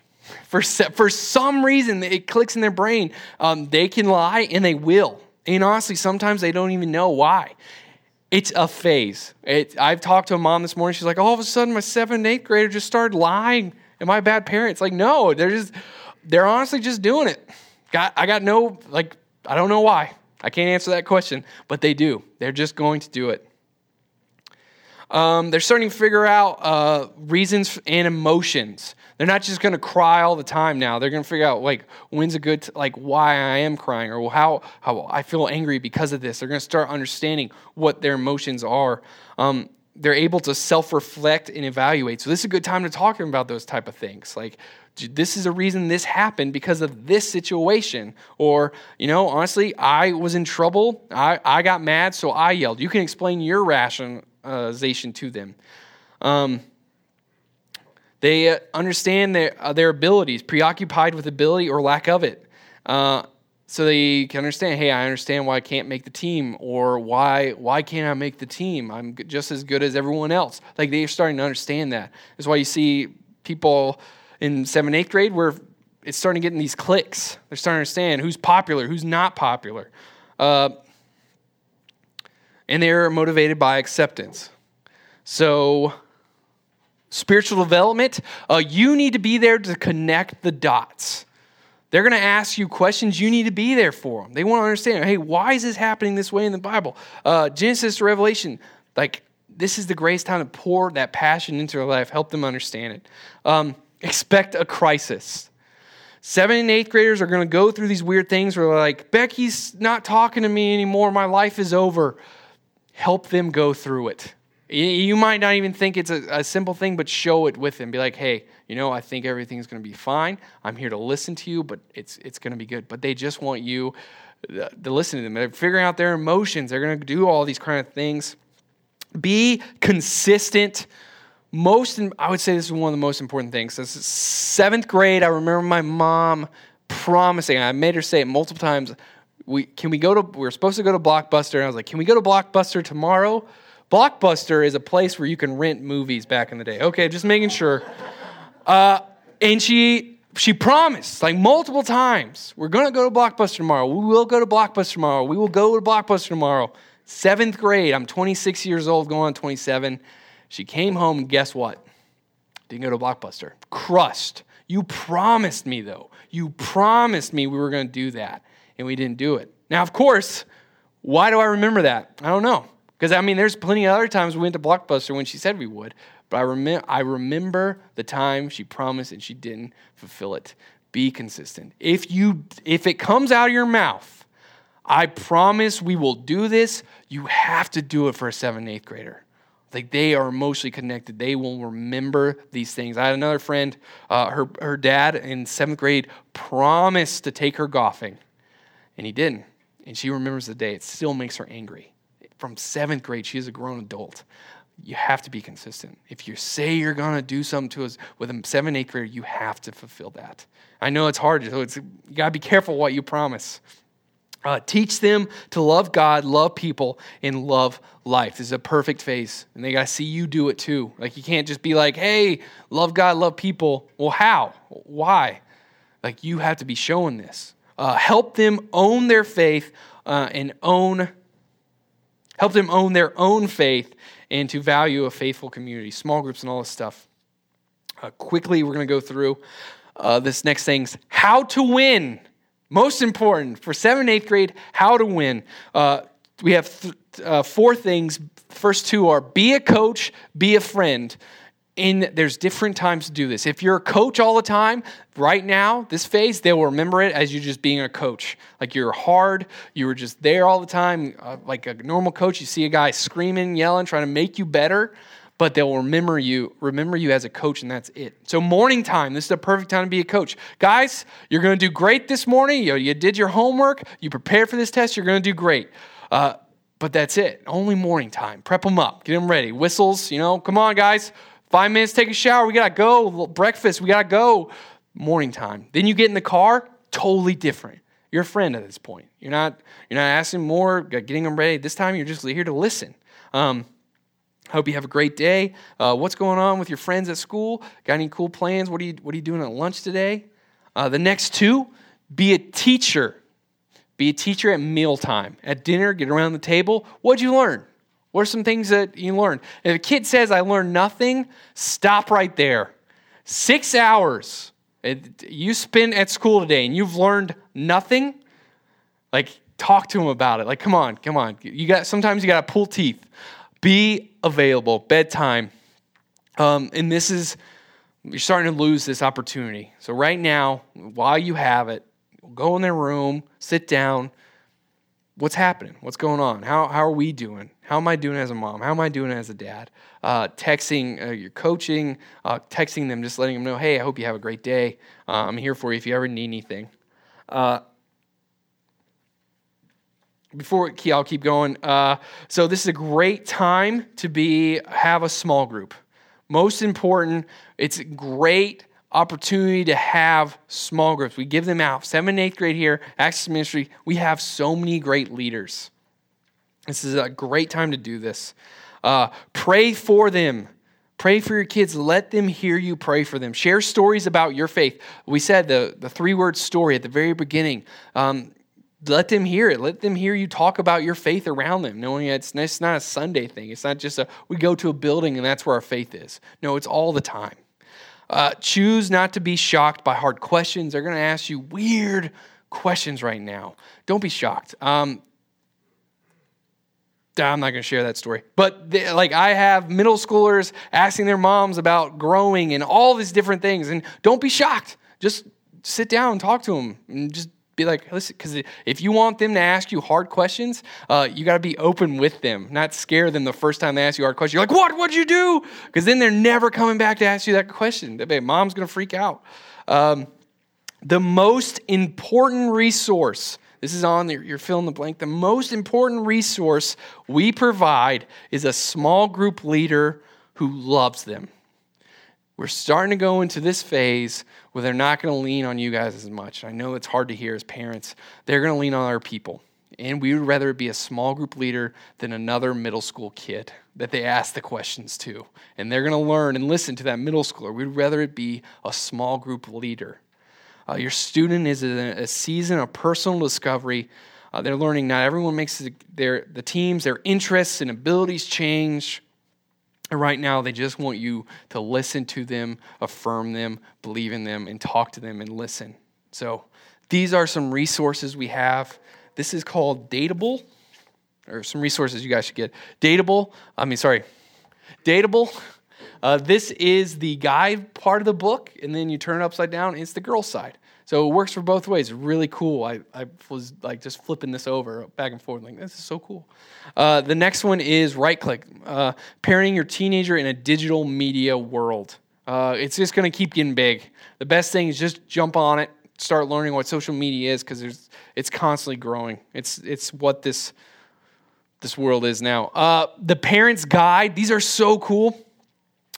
For, for some reason, it clicks in their brain. Um, they can lie and they will. And honestly, sometimes they don't even know why. It's a phase. It, I've talked to a mom this morning. She's like, all of a sudden, my seventh, and eighth grader just started lying. Am I a bad parent? It's like, no, they're just, they're honestly just doing it. Got, I got no, like, I don't know why. I can't answer that question, but they do. They're just going to do it. Um, they're starting to figure out uh, reasons and emotions. They're not just going to cry all the time now. They're going to figure out like when's a good t- like why I am crying or how how I feel angry because of this. They're going to start understanding what their emotions are. Um, they're able to self-reflect and evaluate. So this is a good time to talk about those type of things. Like this is a reason this happened because of this situation. Or, you know, honestly, I was in trouble. I, I got mad, so I yelled. You can explain your ration, to them. Um, they uh, understand their, uh, their abilities, preoccupied with ability or lack of it. Uh, so they can understand, hey, I understand why I can't make the team, or why why can't I make the team? I'm just as good as everyone else. Like they're starting to understand that. That's why you see people in seventh, eighth grade where it's starting to get in these cliques. They're starting to understand who's popular, who's not popular. Uh, and they're motivated by acceptance. So, spiritual development, uh, you need to be there to connect the dots. They're going to ask you questions. You need to be there for them. They want to understand, hey, why is this happening this way in the Bible? Uh, Genesis to Revelation, like, this is the greatest time to pour that passion into their life, help them understand it. Um, expect a crisis. Seven and eighth graders are going to go through these weird things where they're like, Becky's not talking to me anymore. My life is over. Help them go through it. You might not even think it's a, a, simple thing, but show it with them. Be like, hey, you know, I think everything's going to be fine. I'm here to listen to you, but it's it's going to be good. But they just want you uh, to listen to them. They're figuring out their emotions. They're going to do all these kind of things. Be consistent. Most, I would say this is one of the most important things. This is seventh grade. I remember my mom promising. I made her say it multiple times. We can we go to? We were supposed to go to Blockbuster, and I was like, can we go to Blockbuster tomorrow? Blockbuster is a place where you can rent movies back in the day. Okay, just making sure. Uh, and she she promised like multiple times, we're gonna go to Blockbuster tomorrow. We will go to Blockbuster tomorrow. We will go to Blockbuster tomorrow. Seventh grade. I'm 26 years old, going on 27. She came home and guess what? Didn't go to Blockbuster. Crushed. You promised me though. You promised me we were gonna do that, and we didn't do it. Now, of course, why do I remember that? I don't know. Because, I mean, there's plenty of other times we went to Blockbuster when she said we would. But I, rem- I remember the time she promised and she didn't fulfill it. Be consistent. If, you, if it comes out of your mouth, I promise we will do this, you have to do it for a seventh, eighth grader. Like they are emotionally connected. They will remember these things. I had another friend, uh, her, her dad in seventh grade promised to take her golfing, and he didn't. And she remembers the day. It still makes her angry from seventh grade. She is a grown adult. You have to be consistent. If you say you're going to do something to us with a seven, eighth grader, you have to fulfill that. I know it's hard, so it's, you got to be careful what you promise. Uh, teach them to love God, love people, and love life. This is a perfect phase, and they got to see you do it too. Like you can't just be like, "Hey, love God, love people." Well, how? Why? Like you have to be showing this. Uh, help them own their faith uh, and own help them own their own faith and to value a faithful community, small groups, and all this stuff. Uh, quickly, we're going to go through uh, this next thing's how to win. Most important for seventh, eighth grade, how to win. Uh, we have th- uh, four things. First two are be a coach, be a friend in there's different times to do this. If you're a coach all the time, right now, this phase, they will remember it as you just being a coach. Like you're hard, you were just there all the time, uh, like a normal coach. You see a guy screaming, yelling, trying to make you better, but they'll remember you, remember you as a coach, and that's it. So morning time, this is the perfect time to be a coach. Guys, you're to do great this morning. You, you did your homework, you prepared for this test, you're to do great. Uh, but that's it. Only morning time. Prep them up. Get them ready. Whistles, you know, come on, guys. Five minutes, take a shower. We gotta go. Breakfast, we gotta go. Morning time. Then you get in the car, totally different. You're a friend at this point. You're not. You're not asking more, getting them ready. This time, you're just here to listen. Um, hope you have a great day. Uh, what's going on with your friends at school? Got any cool plans? What are you What are you doing at lunch today? Uh, the next two, be a teacher. Be a teacher at mealtime. At dinner, get around the table. What'd you learn? What are some things that you learned? If a kid says, I learned nothing, stop right there. Six hours you spend at school today and you've learned nothing, like talk to them about it. Like, come on, come on. You got sometimes you gotta pull teeth. Be available. Bedtime. Um, and this is you're starting to lose this opportunity. So right now, while you have it, go in their room, sit down, what's happening? What's going on? How, how are we doing? How am I doing as a mom? How am I doing as a dad? Uh, texting uh, your coaching, uh, texting them, just letting them know, hey, I hope you have a great day. Uh, I'm here for you if you ever need anything. Uh, before I'll keep going. Uh, so this is a great time to be have a small group. Most important, it's great opportunity to have small groups. We give them out. Seventh and eighth grade here, Axis Ministry, we have so many great leaders. This is a great time to do this. Uh, pray for them. Pray for your kids. Let them hear you pray for them. Share stories about your faith. We said the, the three word story at the very beginning. Um, let them hear it. Let them hear you talk about your faith around them, knowing it's, it's not a Sunday thing. It's not just a we go to a building and that's where our faith is. No, it's all the time. Uh, choose not to be shocked by hard questions. They're going to ask you weird questions right now. Don't be shocked. Um, I'm not going to share that story. But they, like I have middle schoolers asking their moms about growing and all these different things, and don't be shocked. Just sit down and talk to them, and just be like, listen, because if you want them to ask you hard questions, uh, you got to be open with them, not scare them the first time they ask you hard question. You're like, what? What'd you do? Because then they're never coming back to ask you that question. Mom's going to freak out. Um, the most important resource this is on your fill in the blank. The most important resource we provide is a small group leader who loves them. We're starting to go into this phase where they're not going to lean on you guys as much. I know it's hard to hear as parents. They're going to lean on our people. And we would rather it be a small group leader than another middle school kid that they ask the questions to. And they're going to learn and listen to that middle schooler. We'd rather it be a small group leader. Uh, your student is in a, season of personal discovery. Uh, they're learning not everyone makes their, the teams, their interests and abilities change. And right now, they just want you to listen to them, affirm them, believe in them, and talk to them and listen. So, these are some resources we have. This is called Dateable, or some resources you guys should get. Dateable, I mean, sorry, Dateable uh, this is the guy part of the book, and then you turn it upside down, it's the girl side. So it works for both ways. Really cool. I, I was like just flipping this over back and forth, like, this is so cool. Uh, the next one is right click, uh, parenting your teenager in a digital media world. Uh, it's just going to keep getting big. The best thing is just jump on it, start learning what social media is because it's constantly growing. It's, it's what this, this world is now. Uh, the parent's guide, these are so cool.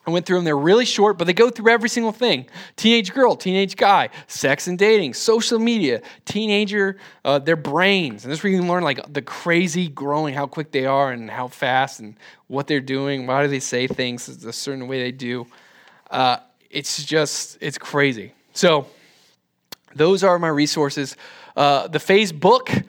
I went through them. They're really short, but they go through every single thing teenage girl, teenage guy, sex and dating, social media, teenager, uh, their brains. And this is where you can learn like the crazy growing, how quick they are and how fast and what they're doing. Why do they say things a certain way they do? Uh, it's just, it's crazy. So, those are my resources. Uh, the Facebook,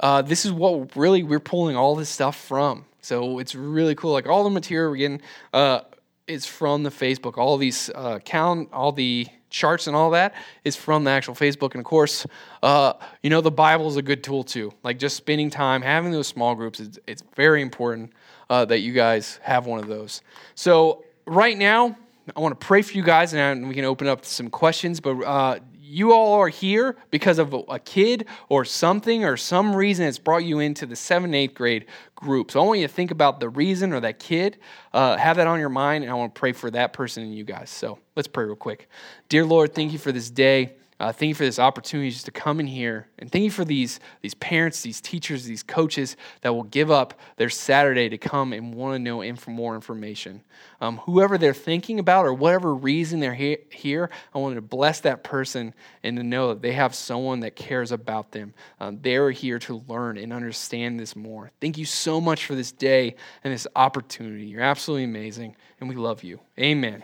uh, this is what really we're pulling all this stuff from. So it's really cool. Like all the material we're getting, uh, is from the Facebook. All these uh, count, all the charts and all that is from the actual Facebook. And of course, uh, you know, the Bible is a good tool too. Like just spending time, having those small groups, it's, it's very important uh, that you guys have one of those. So right now, I want to pray for you guys, and we can open up some questions. But uh, you all are here because of a kid or something or some reason that's brought you into the seventh eighth grade group. So I want you to think about the reason or that kid. Uh, have that on your mind, and I want to pray for that person and you guys. So let's pray real quick. Dear Lord, thank you for this day. Uh, thank you for this opportunity just to come in here. And thank you for these, these parents, these teachers, these coaches that will give up their Saturday to come and want to know inf- more information. Um, whoever they're thinking about or whatever reason they're he- here, I want to bless that person and to know that they have someone that cares about them. Um, they're here to learn and understand this more. Thank you so much for this day and this opportunity. You're absolutely amazing, and we love you. Amen. Amen.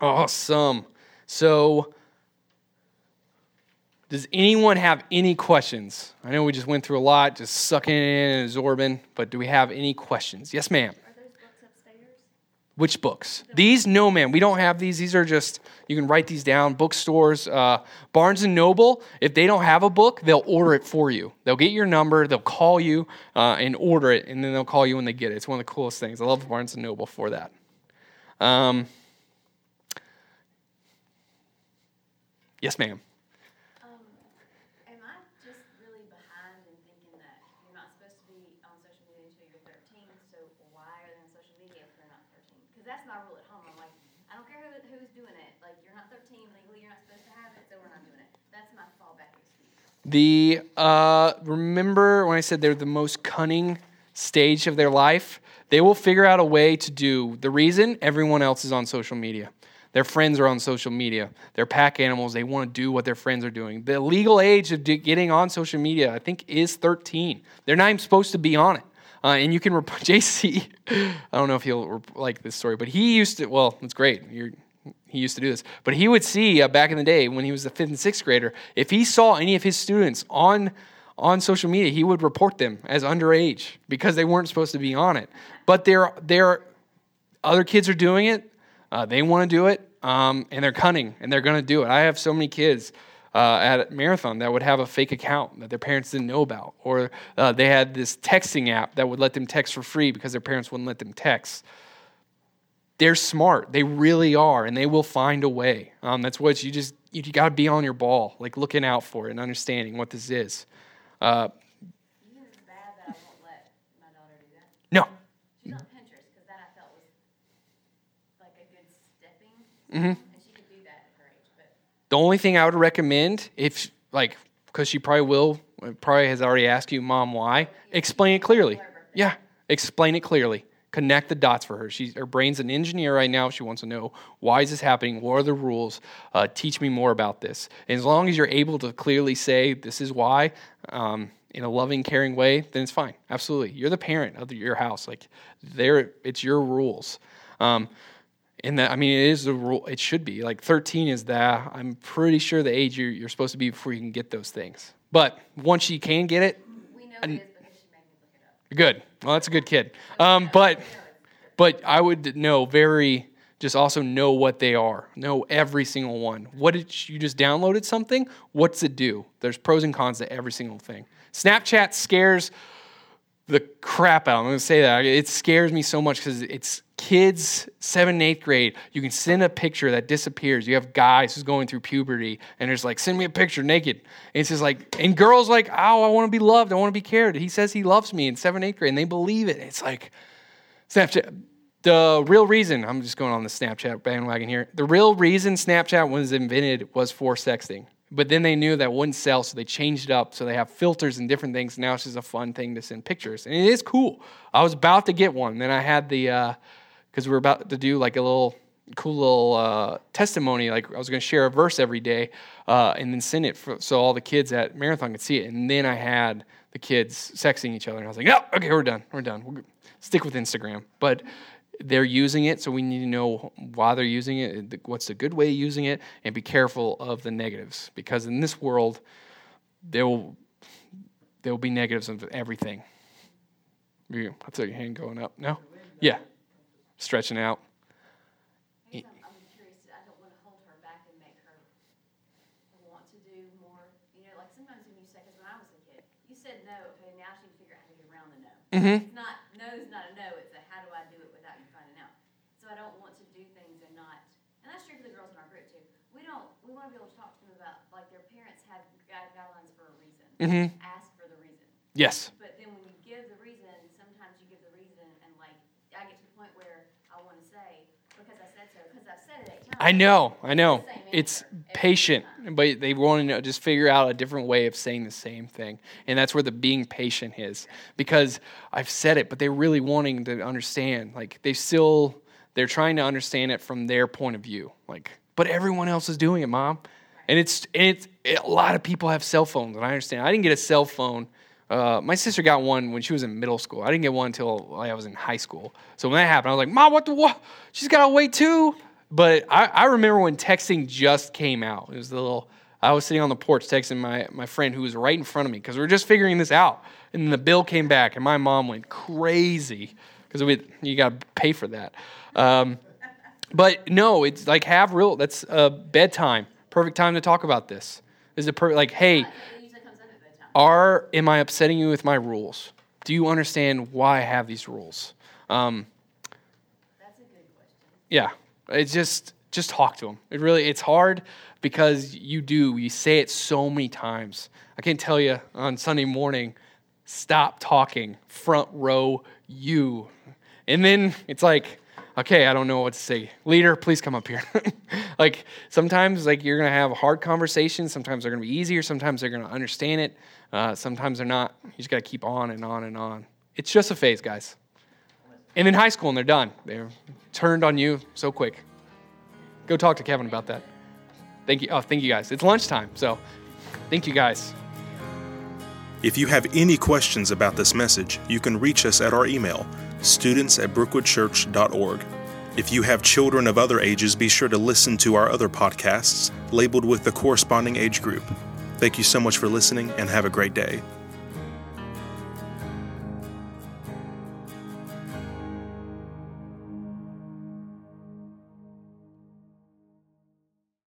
Awesome. So, does anyone have any questions? I know we just went through a lot, just sucking it in and absorbing, but do we have any questions? Yes, ma'am. Are those books upstairs? Which books? These? No, ma'am. We don't have these. These are just, you can write these down. Bookstores, uh, Barnes and Noble, if they don't have a book, they'll order it for you. They'll get your number, they'll call you uh, and order it, and then they'll call you when they get it. It's one of the coolest things. I love Barnes and Noble for that. Um, yes, ma'am. Um, am I just really behind in thinking that you're not supposed to be on social media until you're 13? So why are they on social media if they're not 13? Because that's my rule at home. I'm like, I don't care who, who's doing it. Like, you're not 13 legally, you're not supposed to have it, so we're not doing it. That's my fallback excuse. The uh, remember when I said they're the most cunning stage of their life? They will figure out a way to do the reason everyone else is on social media. Their friends are on social media. They're pack animals. They want to do what their friends are doing. The legal age of getting on social media, I think, is 13. They're not even supposed to be on it. Uh, and you can, rep- <laughs> JC, I don't know if he'll like this story, but he used to, well, it's great. You're, he used to do this, but he would see uh, back in the day when he was a fifth and sixth grader, if he saw any of his students on on social media, he would report them as underage because they weren't supposed to be on it. But there, there, other kids are doing it. Uh, they want to do it, um, and they're cunning, and they're going to do it. I have so many kids uh, at Marathon that would have a fake account that their parents didn't know about, or uh, they had this texting app that would let them text for free because their parents wouldn't let them text. They're smart. They really are, and they will find a way. Um, that's what you just you, you got to be on your ball, like looking out for it and understanding what this is. Uh, You think it's bad that I won't let my daughter do that? no, She's on Pinterest because that I felt was like a good stepping, Mm-hmm. and she could do that at her age. But The only thing I would recommend, if like, because she probably will, probably has already asked you, Mom, why? Explain it clearly. Yeah, explain it clearly. Connect the dots for her. She's her brain's an engineer right now. She wants to know why is this happening? What are the rules? Uh, teach me more about this. And as long as you're able to clearly say this is why, um, in a loving, caring way, then it's fine. Absolutely, you're the parent of the, your house. Like, there, it's your rules. Um, and that I mean, it is the rule. It should be like 13 is that. I'm pretty sure the age you're, you're supposed to be before you can get those things. But once you can get it, we know it is because she made me look it up. Good. Well, that's a good kid. Um, but but I would know very just also know what they are. Know every single one. What did you just downloaded something? What's it do? There's pros and cons to every single thing. Snapchat scares the crap out. I'm going to say that. It scares me so much because it's kids, seventh and eighth grade. You can send a picture that disappears. You have guys who's going through puberty and there's like, send me a picture naked. And it's just like, and girls like, oh, I want to be loved. I want to be cared. He says he loves me in seventh, eighth grade, and they believe it. It's like, Snapchat. The real reason, I'm just going on the Snapchat bandwagon here. The real reason Snapchat was invented was for sexting. But then they knew that wouldn't sell, so they changed it up. So they have filters and different things. Now it's just a fun thing to send pictures. And it is cool. I was about to get one. Then I had the, uh, because we were about to do like a little cool little uh, testimony. Like I was going to share a verse every day uh, and then send it for, so all the kids at Marathon could see it. And then I had the kids sexting each other. And I was like, no, okay, we're done. We're done. We're, stick with Instagram. But they're using it, so we need to know why they're using it, what's the good way of using it, and be careful of the negatives. Because in this world, there will there will be negatives of everything. I saw your hand going up. No, yeah, stretching out. I'm, I'm curious. I don't want to hold her back and make her want to do more. You know, like sometimes when you say, because when I was a kid, you said no. Okay, now she can figure out how to get around the no. Mm-hmm. It's not no's not a no. It's a how do I do it without you finding out. So I don't want to do things and not. And that's true for the girls in our group too. We don't. We want to be able to talk to them about like their parents have guidelines for a reason. Mhm. Ask for the reason. Yes. But then when you give the reason, sometimes you give the reason and like, I get to the point where I wanna say, because I said so, because I've said it eight times. I know, I know. It's patient, but they want to just figure out a different way of saying the same thing. And that's where the being patient is. Because I've said it, but they're really wanting to understand. Like they still they're trying to understand it from their point of view. Like, but everyone else is doing it, mom. And it's it's a lot of people have cell phones, and I understand. I didn't get a cell phone. Uh, my sister got one when she was in middle school. I didn't get one until I was in high school. So when that happened, I was like, "Mom, what the what? She's got to wait too." But I, I remember when texting just came out. It was the little. I was sitting on the porch texting my my friend who was right in front of me because we were just figuring this out. And then the bill came back, and my mom went crazy because we you got to pay for that. Um, but no, it's like have real. That's uh, bedtime. Perfect time to talk about this. Is it per- like, hey, It usually comes up at bedtime. are am I upsetting you with my rules? Do you understand why I have these rules? Um, That's a good question. yeah, it's just just talk to them. It really it's hard because you do you say it so many times. I can't tell you on Sunday morning, stop talking, front row you, and then it's like. Okay, I don't know what to say. Leader, please come up here. <laughs> like sometimes, like you're gonna have hard conversations. Sometimes they're gonna be easier. Sometimes they're gonna understand it. Uh, sometimes they're not. You just gotta keep on and on and on. It's just a phase, guys. And in high school, and they're done. They're turned on you so quick. Go talk to Kevin about that. Thank you. Oh, thank you guys. It's lunchtime, so thank you guys. If you have any questions about this message, you can reach us at our email, students at brookwoodchurch.org. If you have children of other ages, be sure to listen to our other podcasts labeled with the corresponding age group. Thank you so much for listening and have a great day.